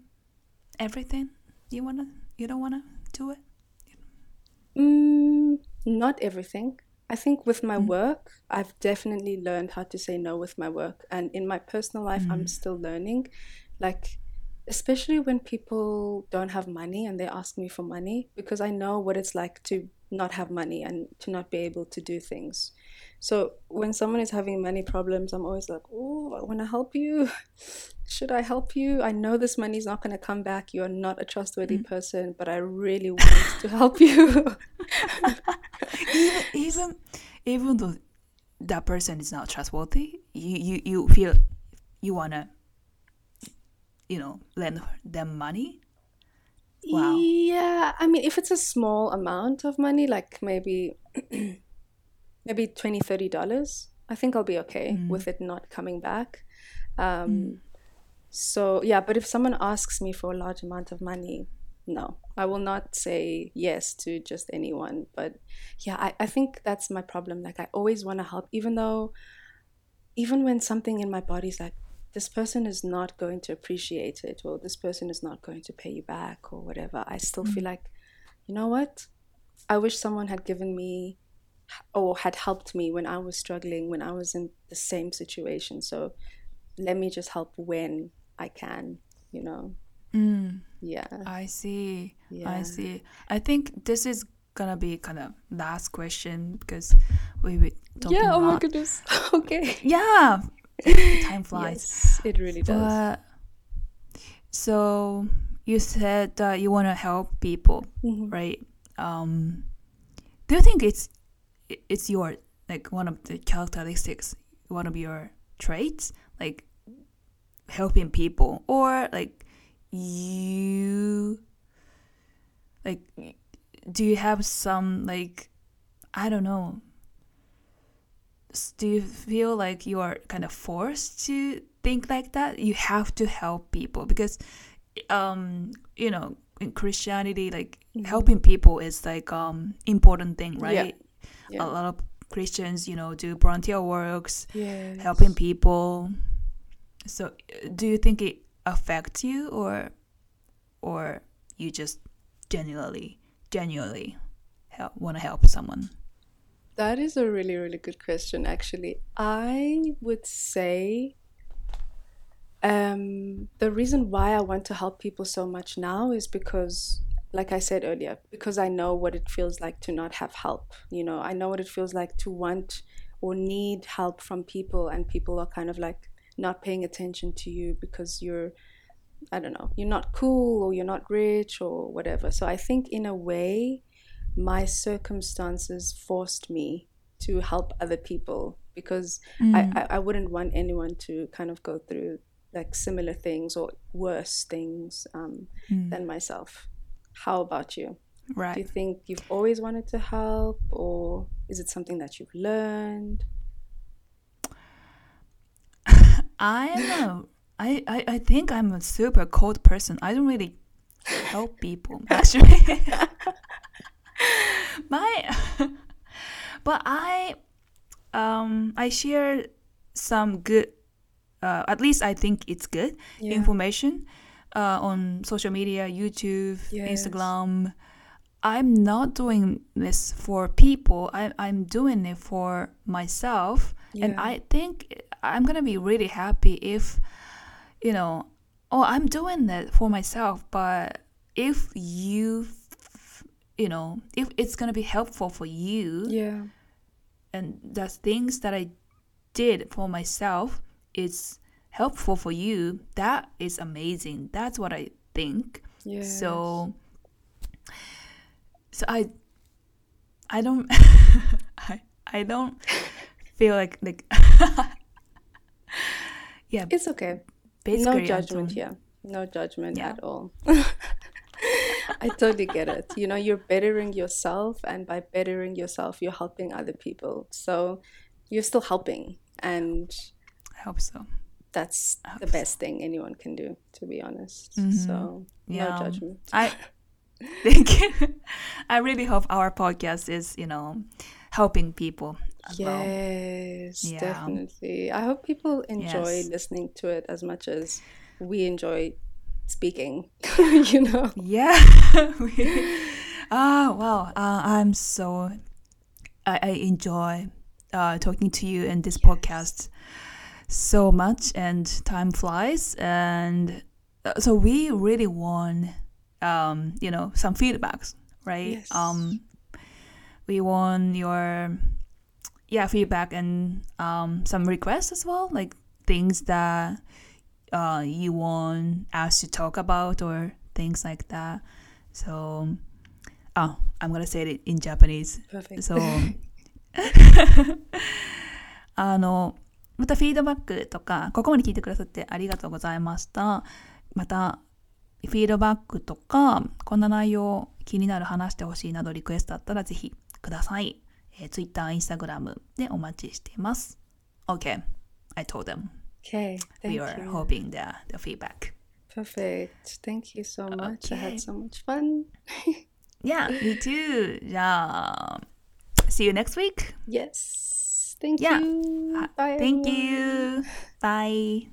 everything you wanna you don't wanna do it? Mm, not everything. I think with my work, I've definitely learned how to say no with my work. And in my personal life, I'm still learning. Like, especially when people don't have money and they ask me for money, because I know what it's like to not have money and to not be able to do things. So when someone is having money problems, I'm always like, oh, I want to help you. (laughs) Should I help you? I know this money is not going to come back. You're not a trustworthy mm. person, but I really want to help you. (laughs) even even even though that person is not trustworthy, you you, you feel you wanna you know lend them money. Wow. Yeah, I mean, if it's a small amount of money, like maybe (clears throat) maybe 20 30 dollars, I think I'll be okay mm. with it not coming back. Um, mm. So yeah, but if someone asks me for a large amount of money, no, I will not say yes to just anyone. But yeah, I, I think that's my problem. Like I always want to help, even though even when something in my body's like, this person is not going to appreciate it, or this person is not going to pay you back, or whatever, I still mm. feel like, you know what? I wish someone had given me or had helped me when I was struggling, when I was in the same situation. So let me just help when I can, you know? Mm, Yeah. I see. I see. I think this is gonna be kind of last question because we were talking Yeah, oh my lot. goodness. (laughs) okay. Yeah, (laughs) time flies. Yes, it really does. But so you said that you want to help people, Mhm. right? Um, do you think it's it's your like one of the characteristics, one of your traits, like helping people, or like you like do you have some like I don't know. Do you feel like you are kind of forced to think like that? You have to help people because um you know in christianity like Mhm. helping people is like um important thing right Yeah. a lot of christians you know do volunteer works Yes. helping people so do you think it affects you or or you just genuinely genuinely help, want to help someone That is a really, really good question, actually. I would say um, the reason why I want to help people so much now is because, like I said earlier, because I know what it feels like to not have help. You know, I know what it feels like to want or need help from people, and people are kind of like not paying attention to you because you're, I don't know, you're not cool or you're not rich or whatever. So I think, in a way, my circumstances forced me to help other people because I, I, I wouldn't want anyone to kind of go through like similar things or worse things um, Mm. than myself. How about you? Right. Do you think you've always wanted to help or is it something that you've learned? (laughs) I am a, I, I, I think I'm a super cold person. I don't really help people (laughs) actually. (laughs) My, but I, um, I share some good, uh, at least I think it's good Yeah. information, uh, on social media, YouTube, Yes. Instagram. I'm not doing this for people. I, I'm doing it for myself. And I think I'm going to be really happy if, you know, oh, I'm doing that for myself. But if you, you know, if it's going to be helpful for you Yeah. and the things that I did for myself is helpful for you, that is amazing. That's what I think. Yeah. So so I I don't (laughs) I I don't feel like like (laughs) yeah it's okay. basically no judgment here. No judgment Yeah. at all. (laughs) I totally get it. You know, you're bettering yourself, and by bettering yourself, you're helping other people. So you're still helping, and I hope so. That's the best thing anyone can do, to be honest. Mhm. So Yeah. no judgment. I (laughs) think. (laughs) I really hope our podcast is, you know, helping people as well. Yes, Yeah. definitely. I hope people enjoy Yes. listening to it as much as we enjoy speaking. (laughs) you know. Yeah. Ah, wow. Uh, I'm so. I, I enjoy uh, talking to you in this podcast so much and time flies. And uh, so we really want um, you know some feedbacks right? Yes. um, we want your yeah feedback and um, some requests as well like things that uh, you want us to talk about or things like that. So oh i'm gonna say it in japanese. Perfect. So (laughs) (laughs) あのまたフィードバックとか、ここまで聞いてくださってありがとうございました。また、フィードバックとか、こんな内容気になる話してほしいなどリクエストあったらぜひください。えー、Twitter、Instagram でお待ちしています。OK, I told them. Okay. Thank we are you. hoping the, the feedback. Perfect. Thank you so much. I Okay. had so much fun. Yeah, me too. じゃあ、See you next week. Yes. Thank Yeah. you. Uh, Bye. Thank everyone. you. Bye.